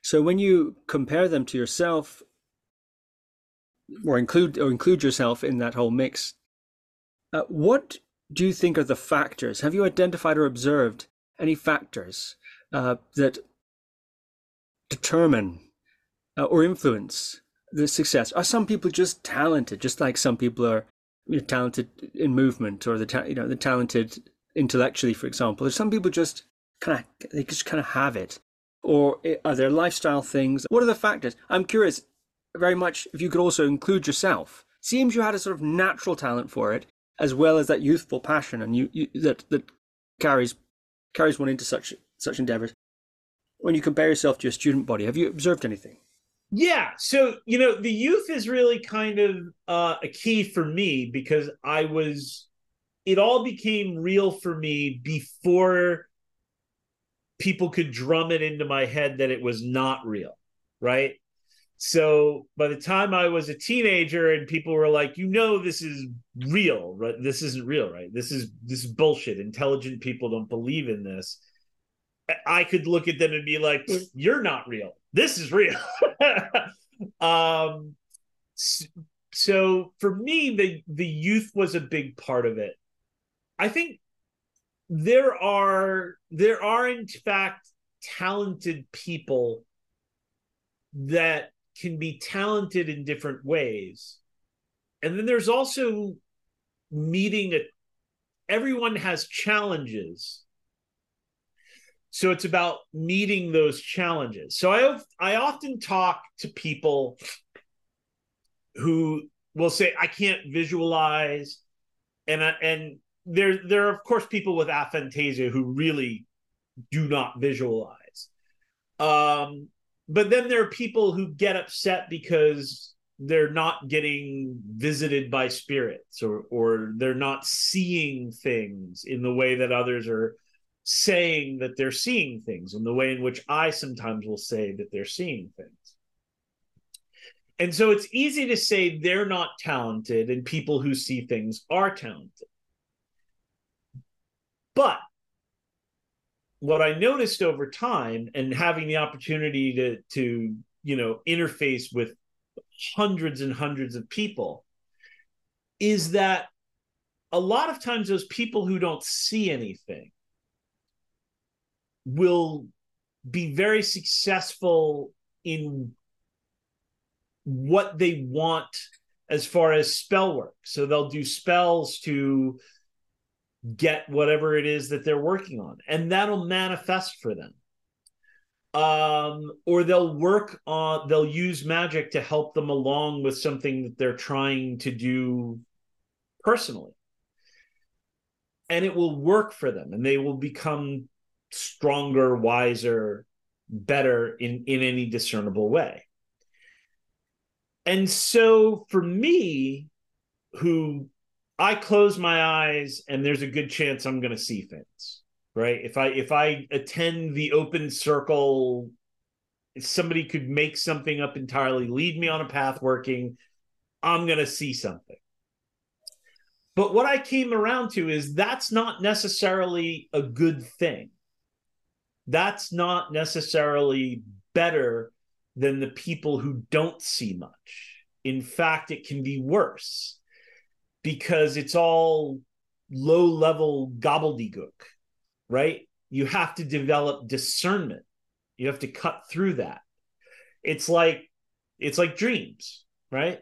So when you compare them to yourself, or include or include yourself in that whole mix, uh, what do you think are the factors? Have you identified or observed any factors uh, that determine uh, or influence the success? Are some people just talented, just like some people are you know, talented in movement, or the ta- you know the talented intellectually, for example? Are some people just kind of they just kind of have it? Or are there lifestyle things? What are the factors? I'm curious very much if you could also include yourself. Seems you had a sort of natural talent for it, as well as that youthful passion, and you, you that that carries carries one into such such endeavors. When you compare yourself to your student body, have you observed anything? Yeah, so you know the youth is really kind of uh, a key for me because I was. It all became real for me before people could drum it into my head that it was not real, right? So by the time I was a teenager and people were like, you know, this is real, right? This isn't real, right? This is this is bullshit. Intelligent people don't believe in this. I could look at them and be like, you're not real. This is real. [LAUGHS] um so for me the the youth was a big part of it. I think there are there are in fact talented people that can be talented in different ways. And then there's also meeting a everyone has challenges. So it's about meeting those challenges. So i i often talk to people who will say i can't visualize and I, and there there are of course people with aphantasia who really do not visualize um but then there are people who get upset because they're not getting visited by spirits or or they're not seeing things in the way that others are saying that they're seeing things in the way in which I sometimes will say that they're seeing things. And so it's easy to say they're not talented and people who see things are talented. But what I noticed over time and having the opportunity to to you know interface with hundreds and hundreds of people is that a lot of times those people who don't see anything will be very successful in what they want as far as spell work. So they'll do spells to get whatever it is that they're working on and that'll manifest for them. Um or they'll work on they'll use magic to help them along with something that they're trying to do personally. And it will work for them and they will become stronger wiser better in in any discernible way. And so for me who i close my eyes and there's a good chance i'm going to see things right? If i if i attend the open circle somebody could make something up entirely lead me on a path working i'm going to see something. But what i came around to is that's not necessarily a good thing. That's not necessarily better than the people who don't see much. In fact, it can be worse because it's all low level gobbledygook, right? You have to develop discernment. You have to cut through that. It's like it's like dreams, right?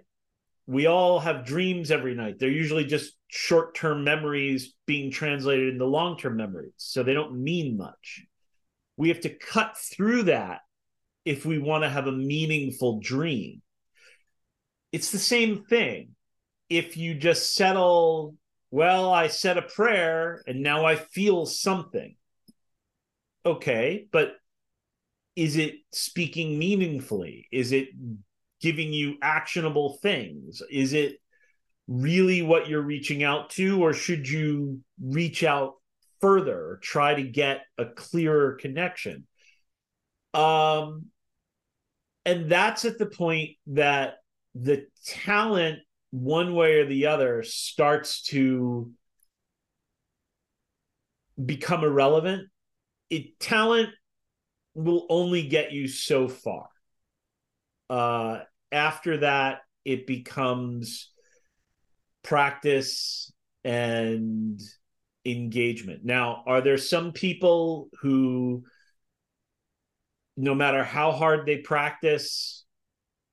We all have dreams every night. They're usually just short-term memories being translated into long-term memories, so they don't mean much. We have to cut through that if we want to have a meaningful dream. It's the same thing. If you just settle, well, I said a prayer and now I feel something. Okay, but is it speaking meaningfully? Is it giving you actionable things? Is it really what you're reaching out to, or should you reach out further or try to get a clearer connection. Um, and that's at the point that the talent, one way or the other, starts to become irrelevant. It talent will only get you so far. Uh, after that, it becomes practice and engagement. Now, are there some people who, no matter how hard they practice,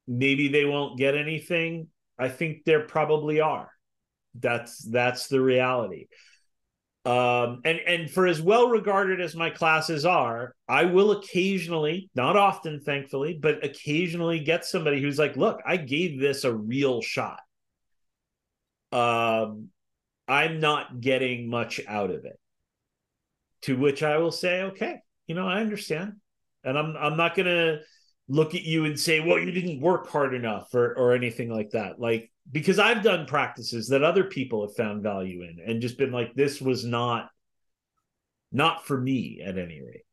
maybe they won't get anything? I think there probably are. That's that's the reality. Um, and and for as well regarded as my classes are, I will occasionally, not often, thankfully, but occasionally get somebody who's like, "Look, I gave this a real shot." Um, I'm not getting much out of it. To which I will say, okay, you know, I understand. And I'm I'm not gonna look at you and say, well, you didn't work hard enough or or anything like that. Like because I've done practices that other people have found value in and just been like, this was not not for me at any rate.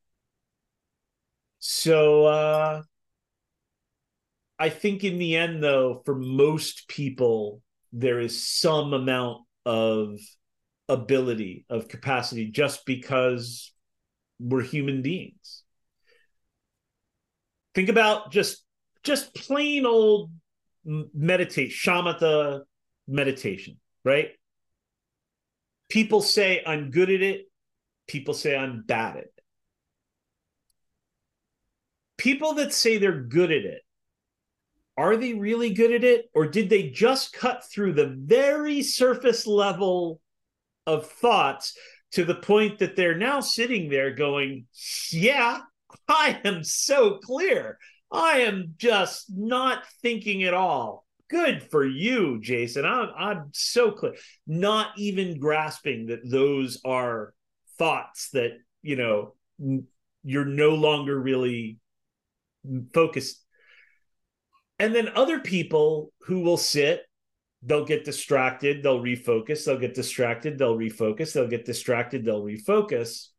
So uh I think in the end though, for most people, there is some amount of ability, of capacity, just because we're human beings. Think about just just plain old meditation, shamatha meditation, right? People say I'm good at it. People say I'm bad at it. People that say they're good at it are they really good at it or did they just cut through the very surface level of thoughts to the point that they're now sitting there going yeah i am so clear. I am just not thinking at all. Good for you jason. I'm, I'm so clear. Not even grasping that those are thoughts that you know you're no longer really focused. And then other people who will sit, they'll get distracted, they'll refocus, they'll get distracted, they'll refocus, they'll get distracted, they'll refocus.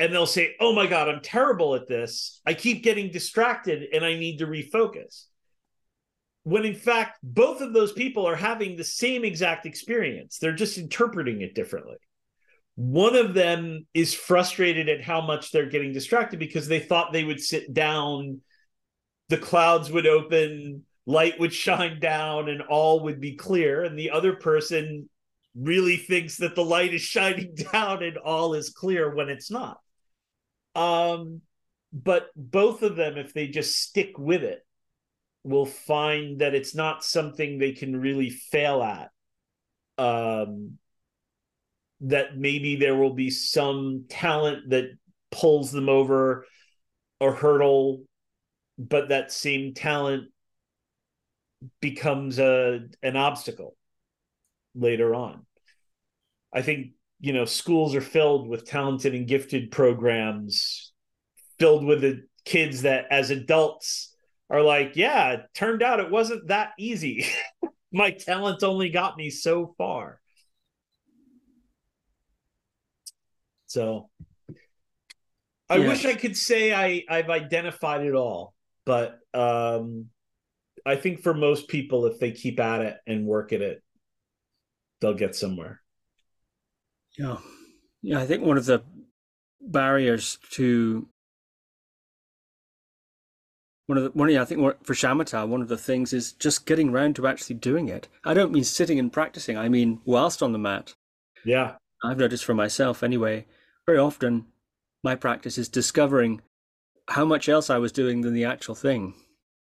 And they'll say, Oh my God, I'm terrible at this. I keep getting distracted and I need to refocus. When in fact, both of those people are having the same exact experience, they're just interpreting it differently. One of them is frustrated at how much they're getting distracted because they thought they would sit down the clouds would open, light would shine down, and all would be clear. And the other person really thinks that the light is [LAUGHS] shining down and all is clear when it's not. Um, but both of them, if they just stick with it, will find that it's not something they can really fail at. Um, that maybe there will be some talent that pulls them over a hurdle but that same talent becomes a an obstacle later on. I think you know schools are filled with talented and gifted programs, filled with the kids that as adults are like, yeah, it turned out it wasn't that easy. [LAUGHS] My talent only got me so far. So I wish I could say I, I've identified it all, but um, I think for most people, if they keep at it and work at it, they'll get somewhere. Yeah. Yeah. I think one of the barriers to one of the one of the, I think for shamatha one of the things is just getting around to actually doing it. I don't mean sitting and practicing. I mean whilst on the mat. Yeah. I've noticed for myself anyway, very often my practice is discovering how much else I was doing than the actual thing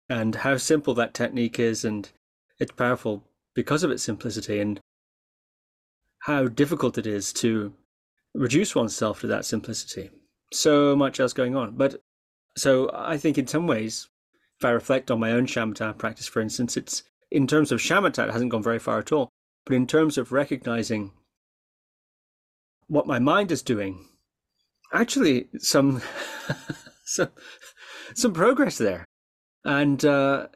and how simple that technique is and it's powerful because of its simplicity and how difficult it is to reduce oneself to that simplicity. So much else going on. But so I think in some ways, if I reflect on my own shamatha practice, for instance, it's in terms of shamatha, it hasn't gone very far at all. But in terms of recognizing what my mind is doing, actually some [LAUGHS] some some progress there. And uh,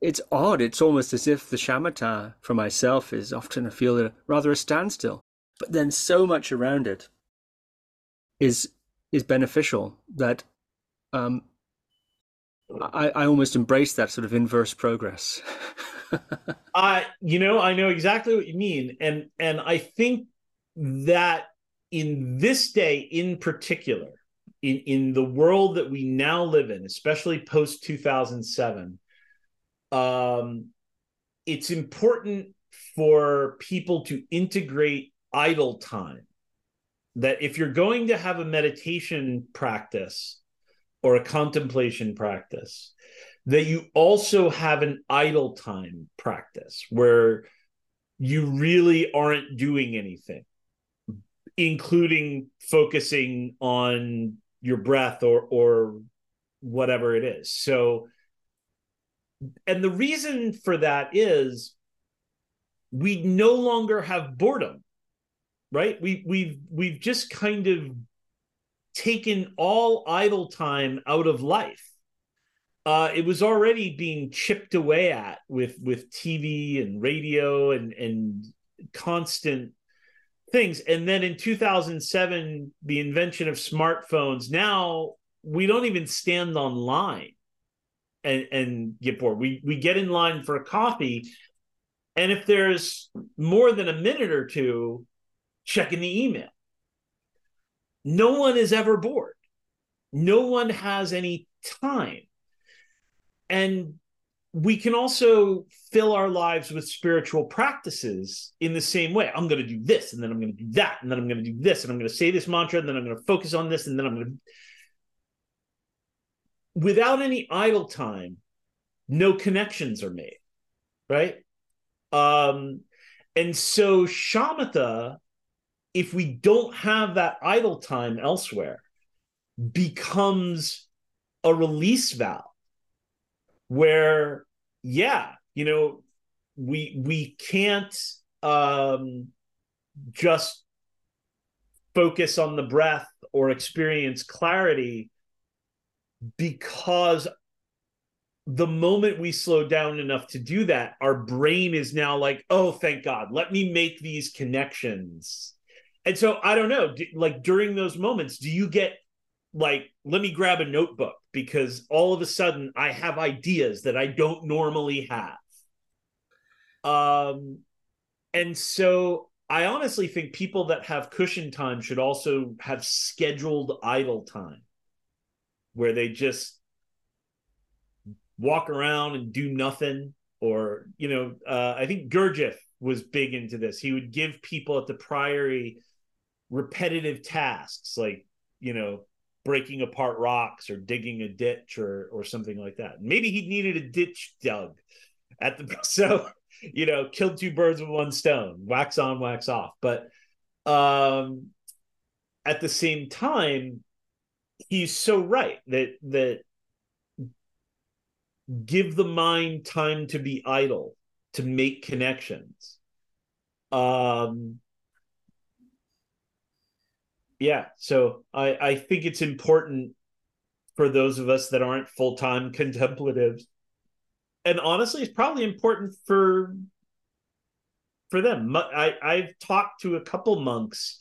it's odd. It's almost as if the shamatha for myself is often I feel a, rather a standstill. But then so much around it is is beneficial that um, I, I almost embrace that sort of inverse progress. [LAUGHS] I, you know, I know exactly what you mean, and and I think that in this day, in particular, in in the world that we now live in, especially post two thousand seven, um, it's important for people to integrate idle time. That if you're going to have a meditation practice or a contemplation practice, that you also have an idle time practice where you really aren't doing anything, including focusing on your breath or or whatever it is. So and the reason for that is we no longer have boredom right we we've we've just kind of taken all idle time out of life. Uh, it was already being chipped away at with with TV and radio and and constant things. And then in 2007, the invention of smartphones. Now we don't even stand online and and get bored. We we get in line for a coffee, and if there's more than a minute or two, checking the email no one is ever bored. No one has any time. And we can also fill our lives with spiritual practices in the same way. I'm going to do this, and then I'm going to do that, and then I'm going to do this, and I'm going to say this mantra, and then I'm going to focus on this, and then I'm going to. Without any idle time, no connections are made, right? Um, and so shamatha if we don't have that idle time elsewhere, becomes a release valve where, yeah, you know, we we can't um, just focus on the breath or experience clarity because the moment we slow down enough to do that, our brain is now like, oh, thank God, let me make these connections and so I don't know, like during those moments, do you get like, let me grab a notebook because all of a sudden I have ideas that I don't normally have. Um, and so I honestly think people that have cushion time should also have scheduled idle time where they just walk around and do nothing or you know uh, i think gurdjieff was big into this. He would give people at the priory repetitive tasks like you know breaking apart rocks or digging a ditch or or something like that. Maybe he needed a ditch dug at the [LAUGHS] so you know killed two birds with one stone wax on wax off. But um at the same time he's so right that that give the mind time to be idle to make connections. Um yeah so i i think it's important for those of us that aren't full-time [LAUGHS] contemplatives. And honestly it's probably important for for them. I i've talked to a couple monks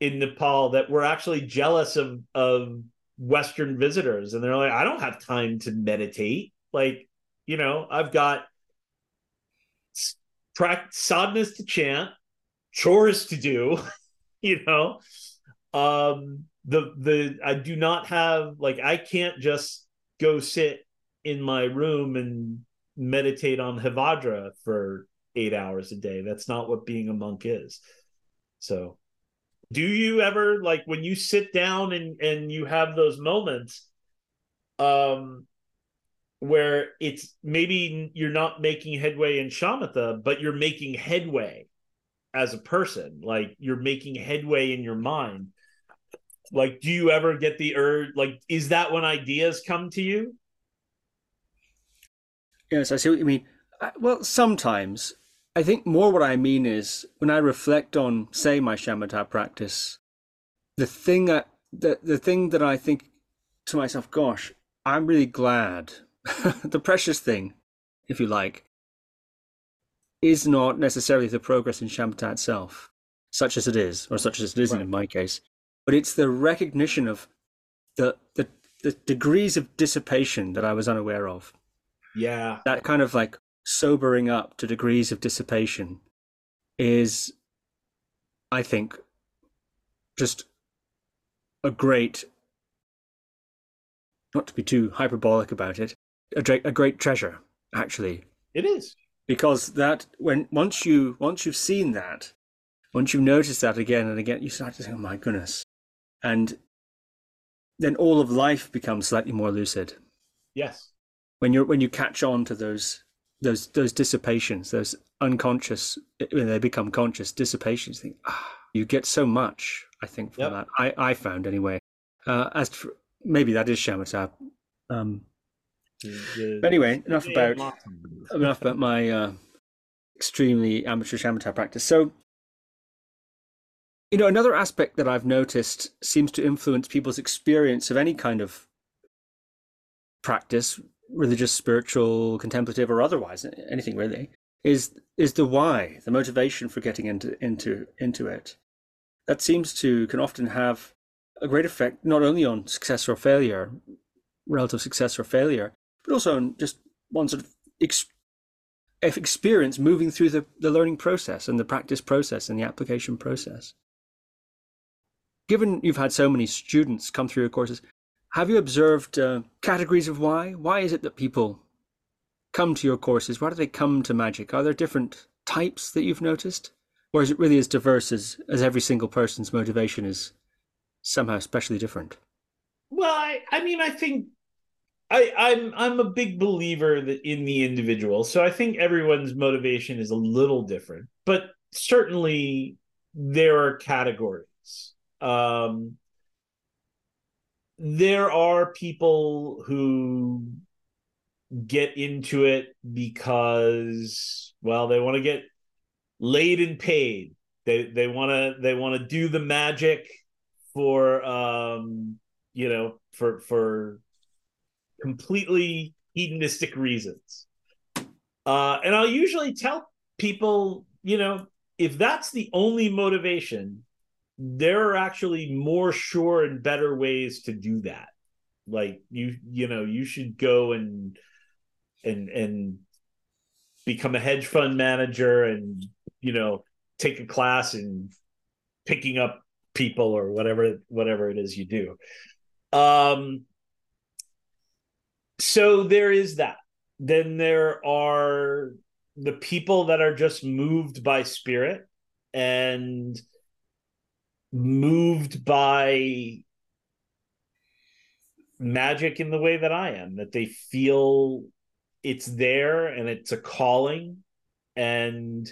in nepal that were actually jealous of of western visitors and they're like i don't have time to meditate like you know i've got sadhanas to chant chores to do [LAUGHS] you know um the the i do not have like i can't just go sit in my room and meditate on Hevajra for eight hours a day. That's not what being a monk is. So, do you ever like when you sit down and and you have those moments, um, where it's maybe you're not making headway in shamatha, but you're making headway as a person. Like you're making headway in your mind. Like, do you ever get the urge? Like, is that when ideas come to you? Yes, I see what you mean. Well, sometimes. I think more what I mean is when I reflect on, say, my shamatha practice, the thing that the, the thing that I think to myself, gosh, I'm really glad. [LAUGHS] the precious thing, if you like, is not necessarily the progress in shamatha itself, such as it is, or such as it isn't right. in my case, but it's the recognition of the, the the degrees of dissipation that I was unaware of. Yeah. That kind of like sobering up to degrees of dissipation is, I think, just a great, not to be too hyperbolic about it, a, a great treasure, actually. It is. Because that, when once you once you've seen that, once you've noticed that again and again, you start to think, oh my goodness. And then all of life becomes slightly more lucid. Yes when you when you catch on to those those those dissipations, those unconscious when they become conscious dissipations, you think ah, you get so much. I think from yep. that, I I found anyway. Uh, as for, maybe that is shamatha. Um, but anyway, enough about enough about my uh, extremely amateur shamatha practice. So, you know, another aspect that I've noticed seems to influence people's experience of any kind of practice, religious, spiritual, contemplative, or otherwise, anything really, is is the why, the motivation for getting into into into it. That seems to can often have a great effect not only on success or failure, relative success or failure, but also on just one sort of ex- experience moving through the, the learning process and the practice process and the application process. Given you've had so many students come through your courses, have you observed uh, categories of why? Why is it that people come to your courses? Why do they come to magic? Are there different types that you've noticed? Or is it really as diverse as, as every single person's motivation is somehow especially different? Well, I, I mean, I think I, I'm I'm a big believer that in the individual. So I think everyone's motivation is a little different, but certainly there are categories. Um, there are people who get into it because well they want to get laid and paid. They they want to they want to do the magic for um you know for for completely hedonistic reasons. Uh and i'll usually tell people you know if that's the only motivation there are actually more sure and better ways to do that. Like you you know you should go and and and become a hedge fund manager and you know take a class in picking up people or whatever whatever it is you do. Um so there is that. Then there are the people that are just moved by spirit and moved by magic in the way that I am, that they feel it's there and it's a calling and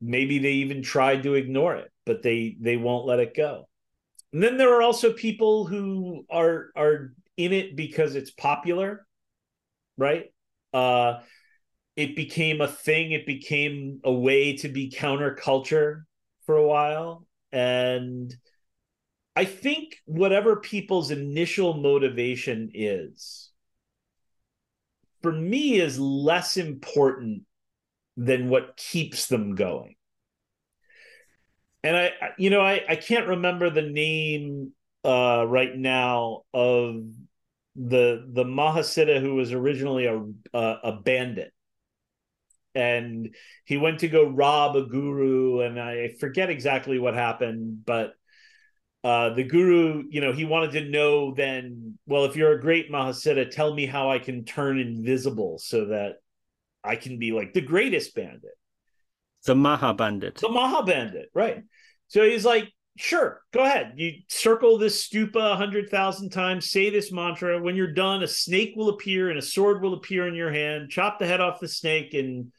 maybe they even tried to ignore it, but they they won't let it go. And then there are also people who are are in it because it's popular, right? Uh it became a thing, it became a way to be counterculture for a while and I think whatever people's initial motivation is, for me, is less important than what keeps them going. And I, you know, I, I can't remember the name uh, right now of the the Mahasiddha who was originally a a, a bandit and he went to go rob a guru and i forget exactly what happened but uh, the guru you know he wanted to know then well if you're a great mahasiddha tell me how i can turn invisible so that i can be like the greatest bandit. The maha bandit. The maha bandit right. So he's like sure go ahead. You circle this stupa a hundred thousand times say this mantra. When you're done a snake will appear and a sword will appear in your hand. Chop the head off the snake and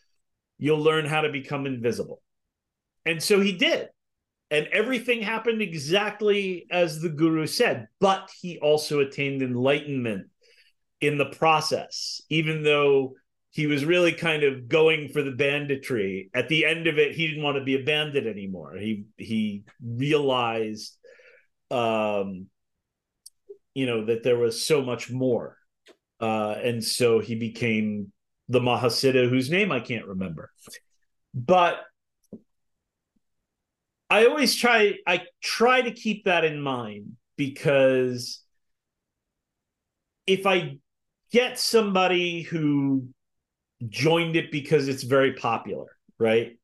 you'll learn how to become invisible. And so he did. And everything happened exactly as the guru said, but he also attained enlightenment in the process, even though he was really kind of going for the banditry. At the end of it, he didn't want to be a bandit anymore. He he realized um you know that there was so much more. Uh and so he became the Mahasiddha whose name I can't remember. But I always try I try to keep that in mind because if I get somebody who joined it because it's very popular, right?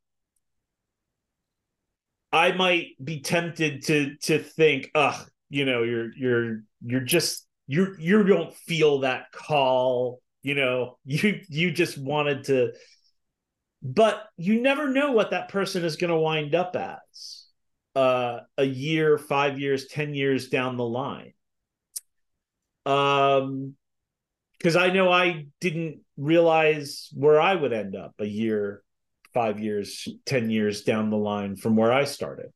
I might be tempted to to think, ugh, you know, you're you're you're just you you don't feel that call you know [LAUGHS] you you just wanted to but you never know what that person is going to wind up as uh, a year five years ten years down the line. Um because i know i didn't realize where i would end up a year five years ten years down the line from where i started.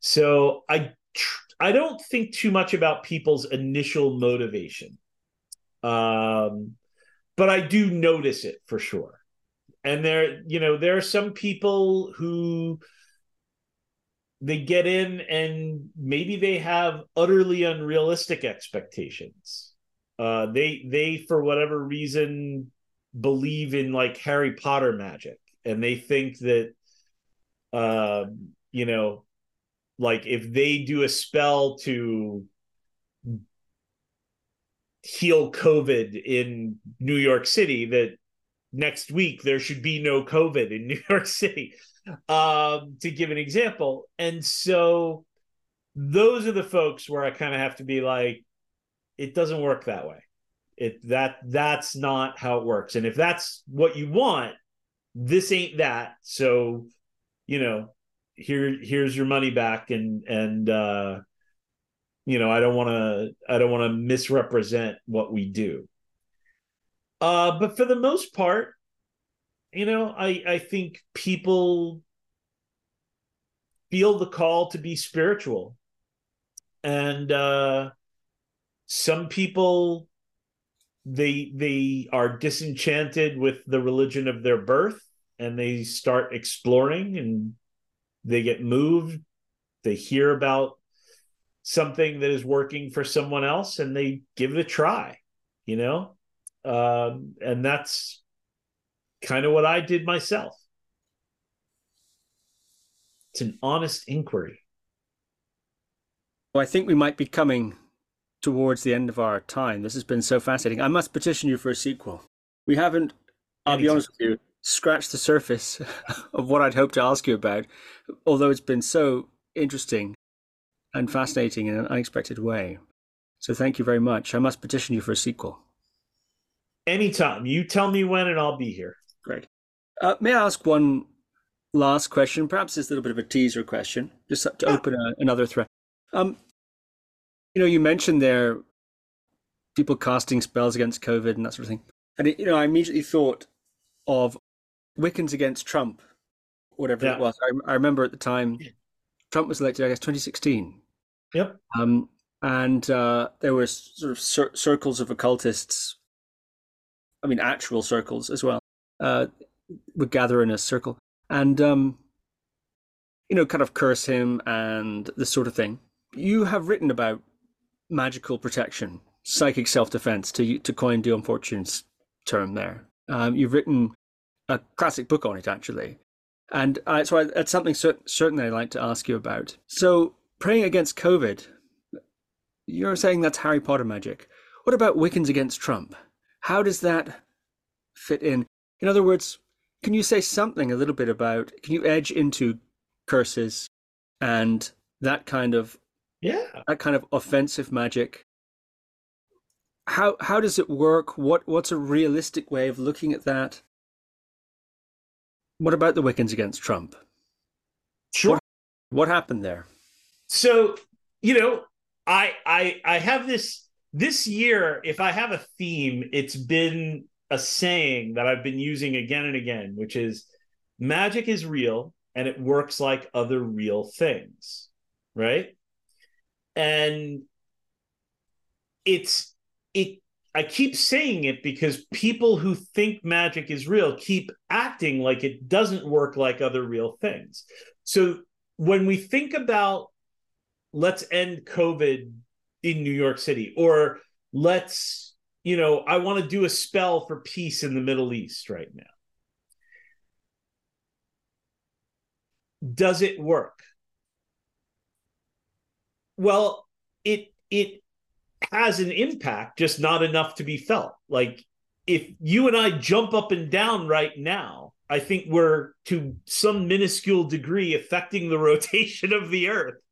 So i i don't think too much about people's initial motivation. Um but I do notice it for sure. And there, you know, there are some people who they get in and maybe they have utterly unrealistic expectations. Uh, they they for whatever reason believe in like Harry Potter magic, and they think that, uh, you know, like if they do a spell to heal COVID in New York City that next week there should be no COVID in [LAUGHS] New York City, um, to give an example. And so those are the folks where I kind of have to be like, it doesn't work that way. It that that's not how it works. And if that's what you want, this ain't that. So, you know, here here's your money back and and uh you know i don't want to i don't want to misrepresent what we do. Uh but for the most part you know i i think people feel the call to be spiritual. And uh some people they they are disenchanted with the religion of their birth and they start exploring and they get moved. They hear about something that is working for someone else and they give it a try you know? Um, and that's kind of what i did myself. It's an honest inquiry. Well i think we might be coming towards the end of our time. This has been so fascinating. I must petition you for a sequel. We haven't i'll be honest with you scratched the surface [LAUGHS] of what i'd hoped to ask you about although it's been so interesting and fascinating in an unexpected way. So thank you very much. I must petition you for a sequel. Anytime. You tell me when and I'll be here. Great. Uh, may I ask one last question? Perhaps it's a little bit of a teaser question, just to yeah. open a, another thread. Um, you know, you mentioned there people casting spells against COVID and that sort of thing. And, it, you know, I immediately thought of Wiccans against Trump, whatever yeah. it was. I, I remember at the time Trump was elected, I guess, 2016. Yep. Um, and uh, there were sort of cir- circles of occultists. I mean, actual circles as well. Uh, would gather in a circle and, um, you know, kind of curse him and this sort of thing. you have written about magical protection, psychic self defense, to to coin Dion Fortune's term. There, um, you've written a classic book on it, actually, and so I, that's something cer- certainly I'd like to ask you about. So, praying against COVID, you're saying that's Harry Potter magic. What about Wiccans against Trump? How does that fit in? In other words, can you say something a little bit about? Can you edge into curses and that kind of yeah that kind of offensive magic? How how does it work? What what's a realistic way of looking at that? What about the Wiccans against Trump? Sure. What, what happened there? So you know, I I I have this this year. If I have a theme, it's been a saying that I've been using again and again, which is magic is real and it works like other real things, right? And it's it I keep saying it because people who think magic is real keep acting like it doesn't work like other real things. So when we think about let's end COVID in New York City or let's you know, I want to do a spell for peace in the Middle East right now. Does it work? Well, it it has an impact, just not enough to be felt. Like if you and I jump up and down right now, I think we're to some minuscule degree affecting the [LAUGHS] rotation of the earth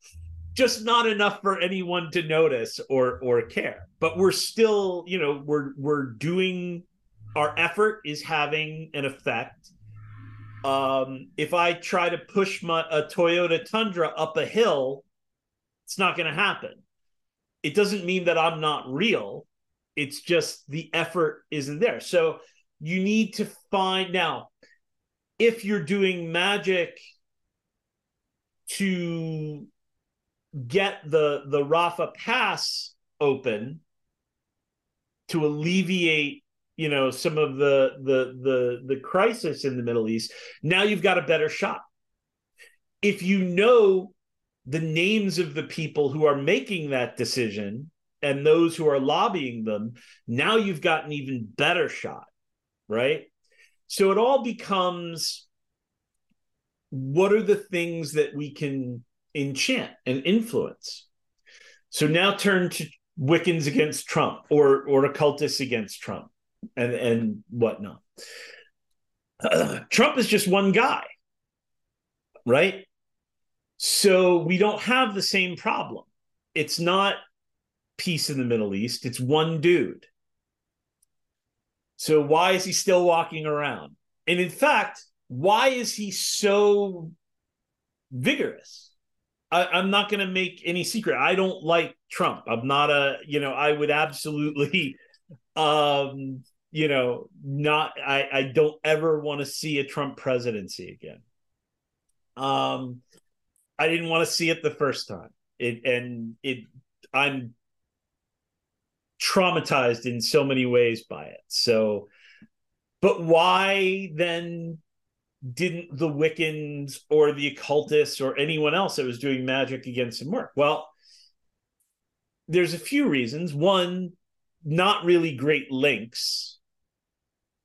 just not enough for anyone to notice or or care. But we're still you know we're we're doing our effort is having an effect. Um if i try to push my a toyota tundra up a hill it's not going to happen. It doesn't mean that i'm not real. It's just the effort isn't there. So you need to find now if you're doing magic to get the the Rafah pass open to alleviate you know some of the the the the crisis in the Middle East now you've got a better shot. If you know the names of the people who are making that decision and those who are lobbying them now you've got an even better shot right? So it all becomes what are the things that we can enchant and influence. So now turn to Wiccans against Trump or or occultists against Trump and and whatnot. Uh, [CLEARS THROAT] Trump is just one guy, right? So we don't have the same problem. It's not peace in the Middle East. It's one dude. So why is he still walking around? And in fact, why is he so vigorous? I, am not going to make any secret. I don't like Trump. I'm not a, you know, I would absolutely, [LAUGHS] um, you know, not, I, I don't ever want to see a Trump presidency again. Um, I didn't want to see it the first time. It, and it, I'm traumatized in so many ways by it. So, but why then didn't the Wiccans or the occultists or anyone else that was doing magic against him work? Well, there's a few reasons. One, not really great links.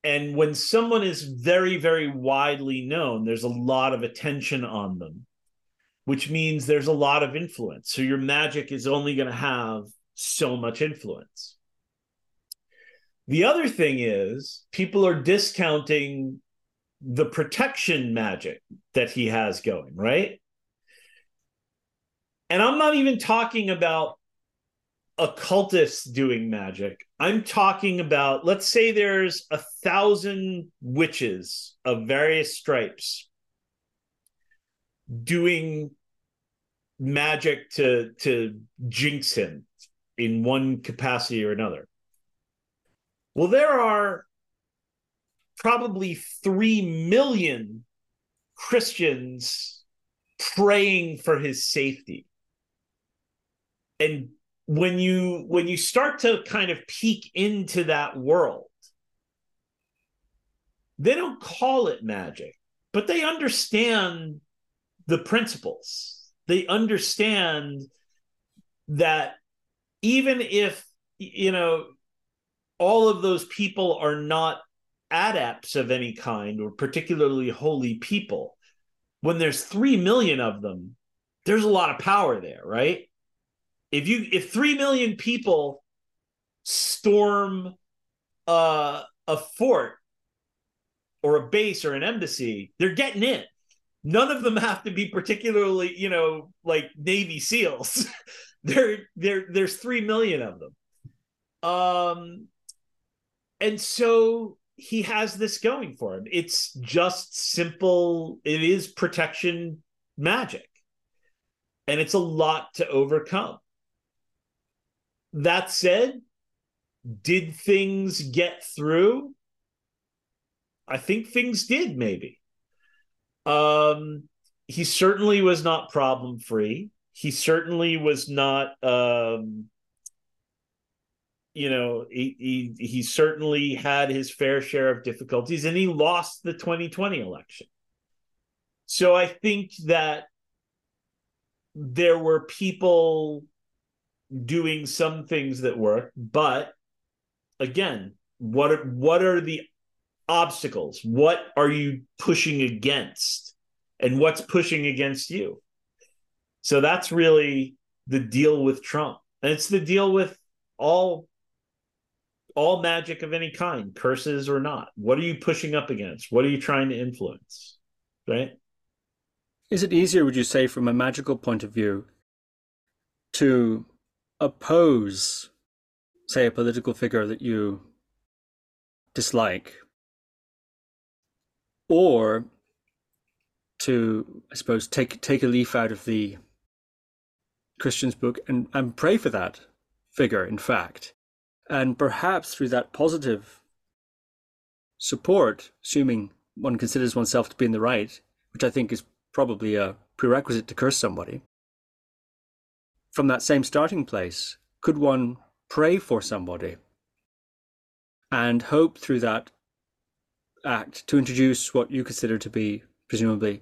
And when someone is very, very widely known, there's a lot of attention on them, which means there's a lot of influence. So your magic is only going to have so much influence. The other thing is people are discounting the protection magic that he has going, right? And I'm not even talking about occultists doing magic. I'm talking about, let's say there's a thousand witches of various stripes doing magic to to jinx him in one capacity or another. Well, there are probably 3 million Christians praying for his safety. And when you when you start to kind of peek into that world, they don't call it magic, but they understand the principles. They understand that even if you know all of those people are not adepts of any kind or particularly holy people when there's 3 million of them there's a lot of power there right? If you if 3 million people storm uh, a fort or a base or an embassy they're getting in. None of them have to be particularly you know like navy seals. [LAUGHS] There there there's 3 million of them. Um and so he has this going for him. It's just simple, it is protection magic. And it's a lot to overcome. That said, did things get through? I think things did, maybe. Um, he certainly was not problem free. He certainly was not um, you know, he, he he certainly had his fair share of difficulties, and he lost the 2020 election. So I think that there were people doing some things that work, but again, what are, what are the obstacles? What are you pushing against? And what's pushing against you? So that's really the deal with Trump. And it's the deal with all all magic of any kind, curses or not. What are you pushing up against? What are you trying to influence? Right? Is it easier, would you say, from a magical point of view, to oppose, say, a political figure that you dislike, or to, I suppose, take take a leaf out of the Christian's book and, and pray for that figure, in fact, and perhaps through that positive support, assuming one considers oneself to be in the right, which I think is probably a prerequisite to curse somebody, from that same starting place, could one pray for somebody and hope through that act to introduce what you consider to be, presumably,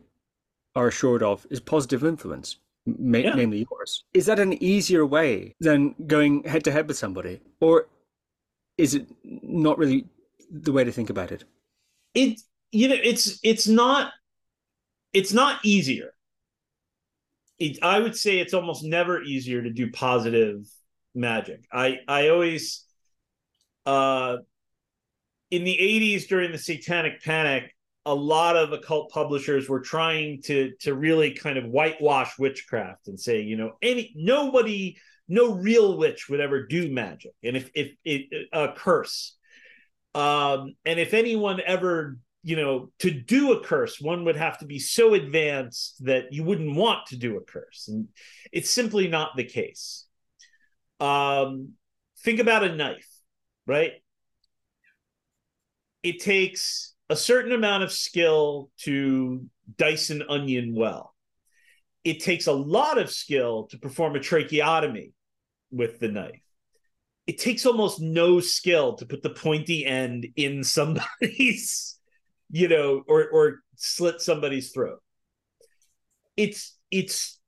are assured of, is positive influence? Ma- yeah. namely yours. Is that an easier way than going head to head with somebody? Or is it not really the way to think about it? It you know it's it's not it's not easier. It, I would say it's almost never easier to do positive magic. I I always uh in the 80s during the satanic panic a lot of occult publishers were trying to to really kind of whitewash witchcraft and say you know any nobody no real witch would ever do magic. And if if it a curse um and if anyone ever you know to do a curse one would have to be so advanced that you wouldn't want to do a curse. And it's simply not the case. Um think about a knife right? It takes a certain amount of skill to dice an onion well. It takes a lot of skill to perform a tracheotomy with the knife. It takes almost no skill to put the pointy end in somebody's, [LAUGHS] you know, or or slit somebody's throat. It's it's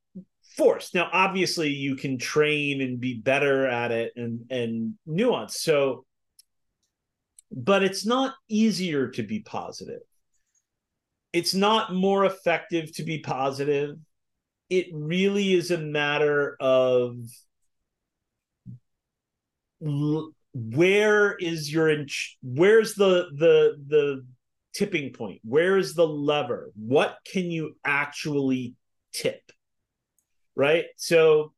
force. Now, obviously, you can train and be better at it and and nuance. So, but it's not easier to be positive. It's not more effective to be positive it really is a matter of where is your inch where's the the the tipping point? Where is the lever? What can you actually tip? Right? So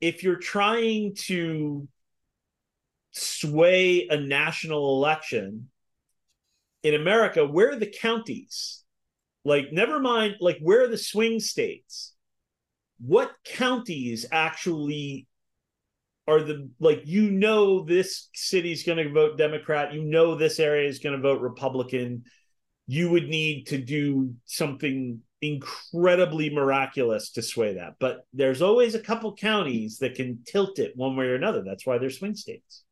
if you're trying to sway a national election in america where are the counties? Like never mind like where are the swing states? What counties actually are the like you know this city's going to vote democrat you know this area is going to vote republican. You would need to do something incredibly miraculous to sway that. But there's always a couple counties that can tilt it one way or another. That's why they're swing states.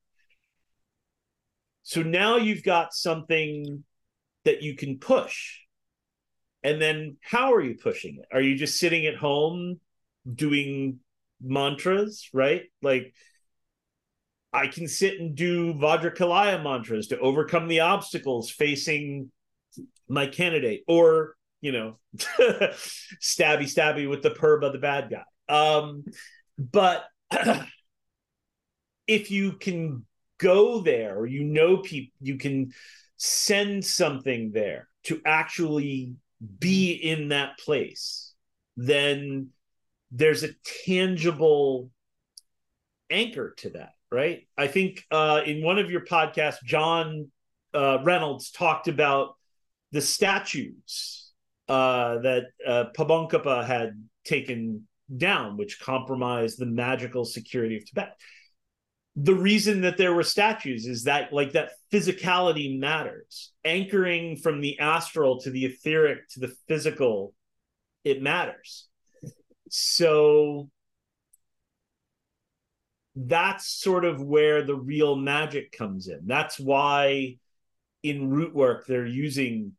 So now you've got something that you can push. And then how are you pushing it? Are you just sitting at home doing mantras, right? Like I can sit and do Vajrakilaya mantras to overcome the obstacles facing my candidate, or you know, [LAUGHS] stabby stabby with the perb of the bad guy. Um, but [CLEARS THROAT] if you can go there, or you know people, you can send something there to actually be in that place, then there's a tangible anchor to that, right? I think uh, in one of your podcasts, John uh, Reynolds talked about the statues uh, that uh, had taken down, which compromised the magical security of Tibet. The reason that there were statues is that, like, that physicality matters. Anchoring from the astral to the etheric to the physical, it matters. So that's sort of where the real magic comes in. That's why in root work they're using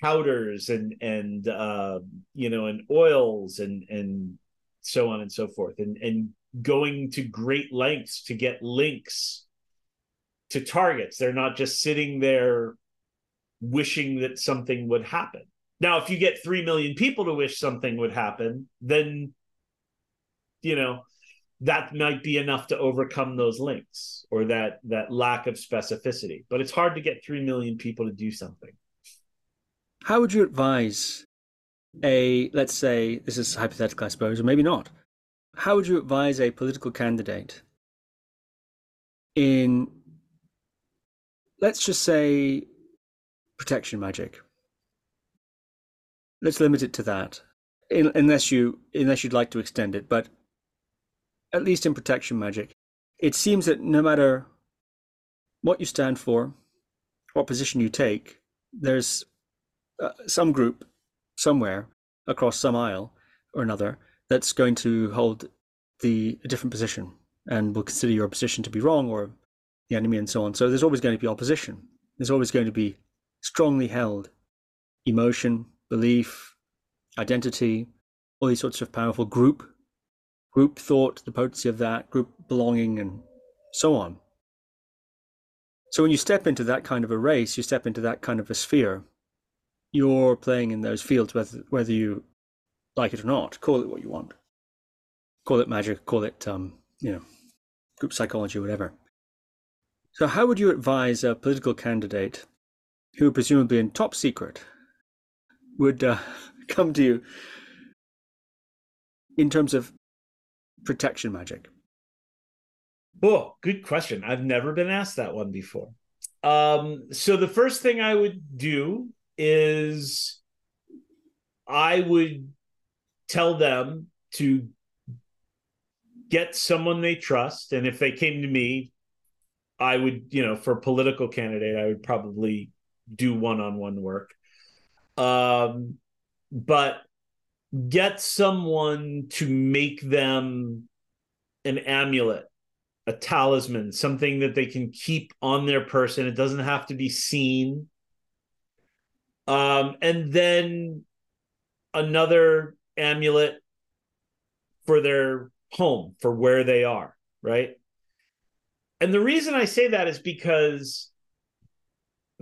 powders and and uh, you know and oils and and so on and so forth and and going to great lengths to get links to targets they're not just sitting there wishing that something would happen now if you get 3 million people to wish something would happen then you know that might be enough to overcome those links or that that lack of specificity but it's hard to get 3 million people to do something how would you advise a, let's say, this is hypothetical, I suppose, or maybe not. How would you advise a political candidate in, let's just say, protection magic? Let's limit it to that, in, unless you unless you'd like to extend it. But at least in protection magic, it seems that no matter what you stand for, what position you take, there's uh, some group somewhere across some aisle or another that's going to hold the a different position and will consider your position to be wrong or the enemy and so on. So there's always going to be opposition. There's always going to be strongly held emotion, belief, identity, all these sorts of powerful group group thought, the potency of that, group belonging and so on. So when you step into that kind of a race, you step into that kind of a sphere, you're playing in those fields, whether whether you like it or not. Call it what you want. Call it magic. Call it um, you know, group psychology, whatever. So, how would you advise a political candidate who, presumably in top secret, would uh, [LAUGHS] come to you in terms of protection magic? Oh, good question. I've never been asked that one before. Um, so the first thing I would do is I would tell them to get someone they trust. And if they came to me, I would, you know, for a political candidate, I would probably do one on one work. Um, but get someone to make them an amulet, a talisman, something that they can keep on their person. It doesn't have to be seen. Um, and then another amulet for their home, for where they are, right? And the reason I say that is because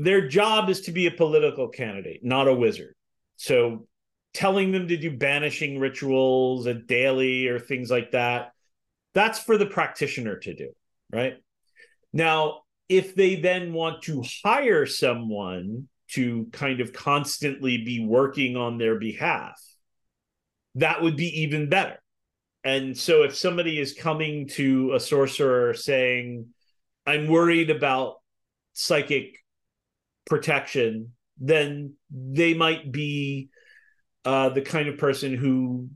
their job is to be a political candidate, not a wizard. So telling them to do banishing rituals a daily or things like that, that's for the practitioner to do, right? Now, if they then want to hire someone to kind of constantly be working on their behalf, that would be even better. And so if somebody is coming to a sorcerer saying, I'm worried about psychic protection, then they might be uh, the kind of person who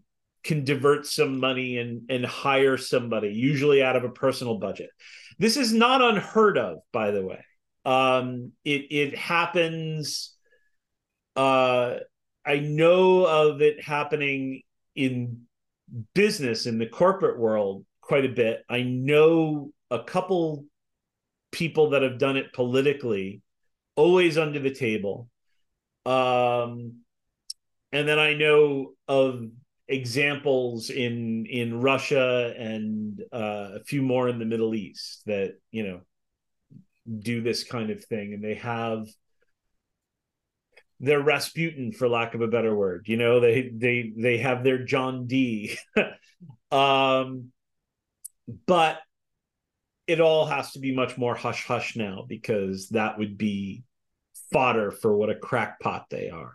can divert some money and, and hire somebody, usually out of a personal budget. This is not unheard of, by the way. Um, it it happens. Uh, I know of it happening in business in the corporate world quite a bit. I know a couple people that have done it politically, always under the table. Um, and then I know of examples in in Russia and uh, a few more in the Middle East that you know do this kind of thing, and they have their Rasputin, for lack of a better word. You know, they they they have their John Dee [LAUGHS] um, but it all has to be much more hush hush now because that would be fodder for what a crackpot they are.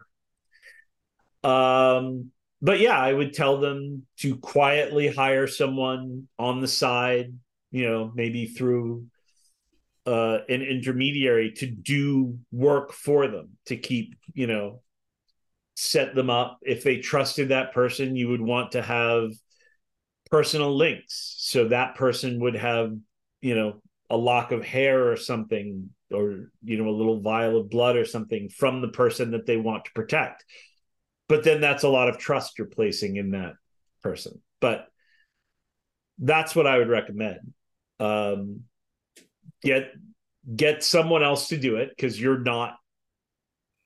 Um, but yeah, I would tell them to quietly hire someone on the side, you know, maybe through uh, an intermediary to do work for them to keep, you know, set them up. If they trusted that person, you would want to have personal links. So that person would have, you know, a lock of hair or something, or, you know, a little vial of blood or something from the person that they want to protect. But then that's a lot of trust you're placing in that person. But that's what i would recommend. Um, get get someone else to do it because you're not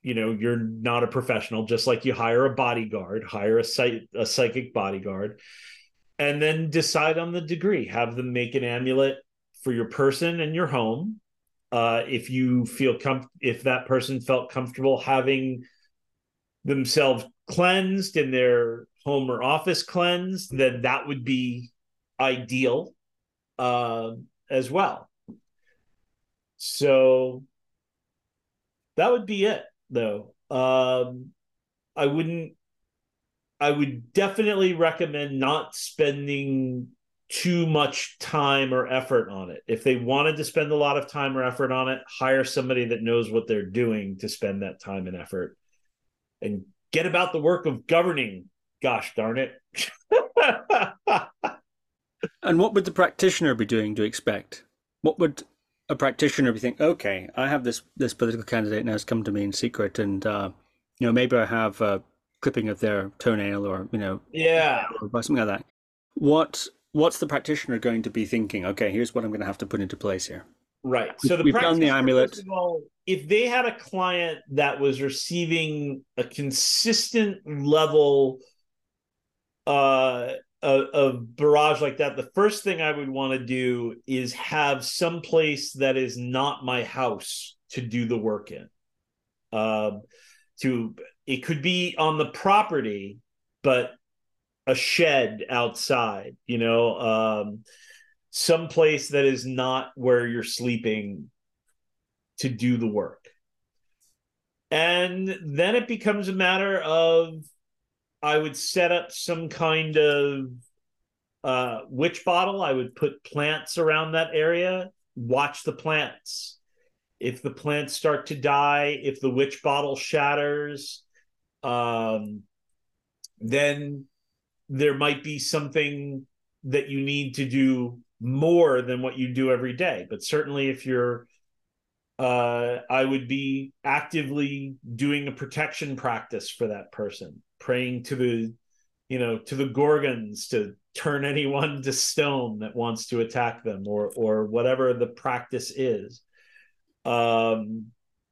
you know you're not a professional just like you hire a bodyguard hire a, psych- a psychic bodyguard and then decide on the degree. Have them make an amulet for your person and your home uh, if you feel com- if that person felt comfortable having themselves cleansed and their home or office cleansed, then that would be ideal uh, as well. So that would be it, though. Um, I wouldn't. I would definitely recommend not spending too much time or effort on it. If they wanted to spend a lot of time or effort on it, hire somebody that knows what they're doing to spend that time and effort and get about the work of governing. Gosh darn it. [LAUGHS] and what would the practitioner be doing to expect? What would a practitioner be thinking? Okay, I have this this political candidate now has come to me in secret, and uh, you know maybe I have a clipping of their toenail, or you know, yeah, or something like that. What what's the practitioner going to be thinking? Okay, here's what I'm going to have to put into place here. Right. So the we've done the amulet. All, if they had a client that was receiving a consistent level uh, of, of barrage like that, the first thing I would want to do is have some place that is not my house to do the work in. Um, to it could be on the property, but a shed outside. You know. Um, some place that is not where you're sleeping to do the work. And then it becomes a matter of I would set up some kind of uh, witch bottle. I would put plants around that area, watch the plants. If the plants start to die, if the witch bottle shatters, um, then there might be something that you need to do more than what you do every day. But certainly, if you're, uh, I would be actively doing a protection practice for that person, praying to the, you know, to the gorgons to turn [LAUGHS] anyone to stone that wants to attack them, or or whatever the practice is. Um,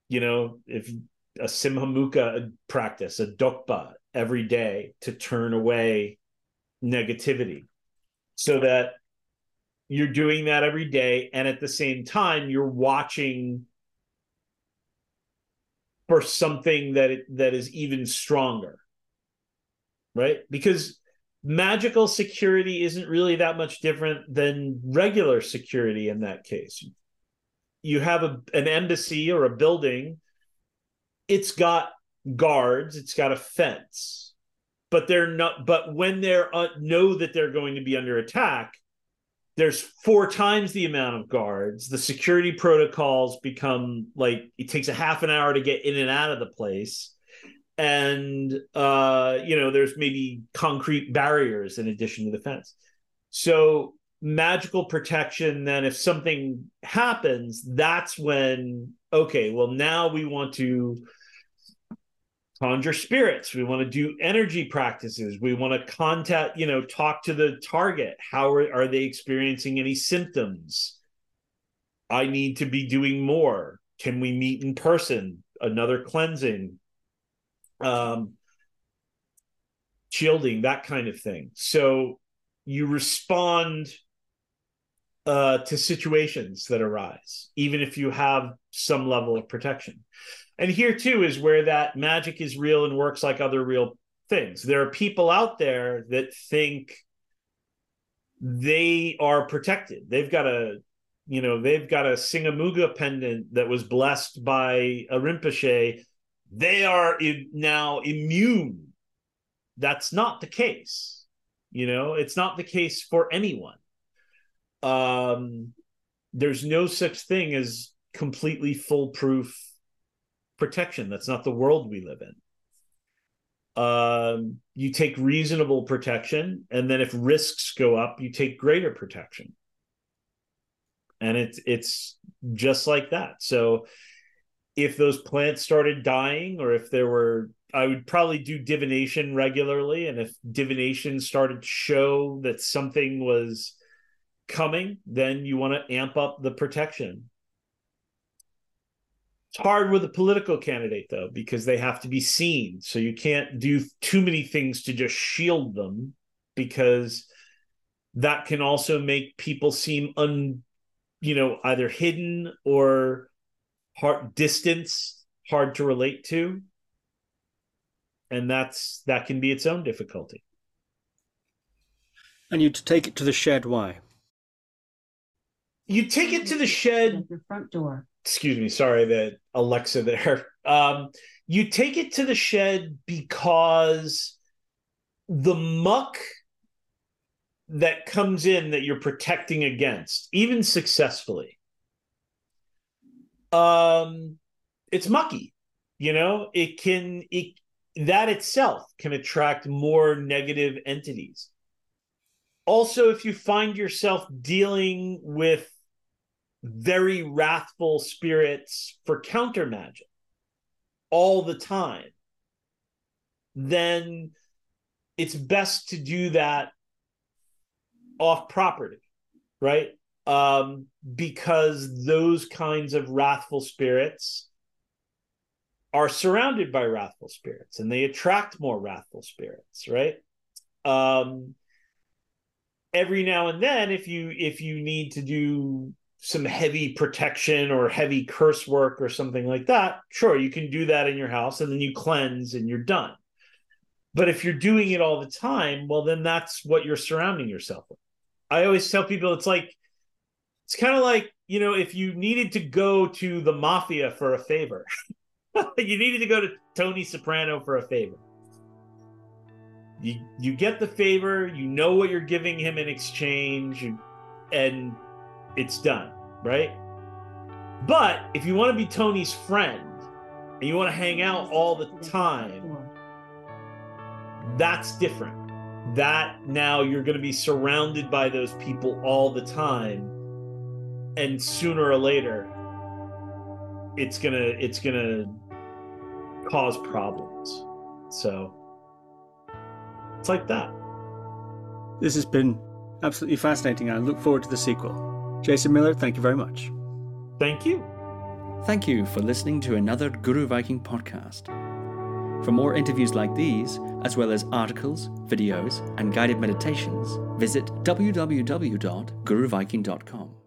you know, if a Simhamukha practice, a dokpa every day to turn away negativity so that you're doing that every day and at the same time you're watching for something that it, that is even stronger right? Because magical security isn't really that much different than regular security in that case. You have a, an embassy or a building it's got guards it's got a fence but they're not but when they're uh, know that they're going to be under attack there's four times the amount of guards. The security protocols become like it takes a half an hour to get in and out of the place. And uh, you know, there's maybe concrete barriers in addition to the fence. So magical protection, then if something happens, that's when okay, well now we want to conjure spirits. We want to do energy practices. We want to contact you know talk to the target. How are, are they experiencing any symptoms? I need to be doing more. Can we meet in person? Another cleansing. Um shielding, that kind of thing. So you respond uh, to situations that arise, even if you have some level of protection. And here too is where that magic is real and works like other real things. There are people out there that think they are protected. They've got a, you know, they've got a Simhamukha pendant that was blessed by a Rinpoche. They are now immune. That's not the case. You know, it's not the case for anyone. Um, there's no such thing as completely foolproof protection. That's not the world we live in. Um, you take reasonable protection, and then if risks go up, you take greater protection. And it's it's just like that. So if those plants started dying, or if there were I would probably do divination regularly. And if divination started to show that something was coming, then you want to amp up the protection. It's hard with a political candidate though, because they have to be seen. So you can't do too many things to just shield them because that can also make people seem un you know either hidden or hard distance hard to relate to. And that's that can be its own difficulty. And you take it to the shed. Why? You take it to the shed. The front door excuse me sorry that alexa there. [LAUGHS] Um you take it to the shed because the muck that comes in that you're protecting against even successfully um it's mucky you know? It can it that itself can attract more negative entities. Also if you find yourself dealing with very wrathful spirits for counter magic all the time, then it's best to do that off property, right? Um, because those kinds of wrathful spirits are surrounded by wrathful spirits and they attract more wrathful spirits, right? Um, every now and then, if you if you need to do some heavy protection or heavy curse work or something like that, sure, you can do that in your house and then you cleanse and you're done. But if you're doing it all the time, well, then that's what you're surrounding yourself with. I always tell people it's like, it's kind of like, you know, if you needed to go to the mafia for a favor, [LAUGHS] you needed to go to Tony Soprano for a favor. You, you get the favor, you know what you're giving him in exchange, and it's done, right? But if you want to be Tony's friend and you want to hang out all the time, that's different. That now you're going to be surrounded by those people all the time. And sooner or later, it's gonna it's gonna cause problems. So it's like that. This has been absolutely fascinating. I look forward to the sequel. Jason Miller, thank you very much. Thank you. Thank you for listening to another Guru Viking podcast. For more interviews like these, as well as articles, videos, and guided meditations, visit www.guruviking.com.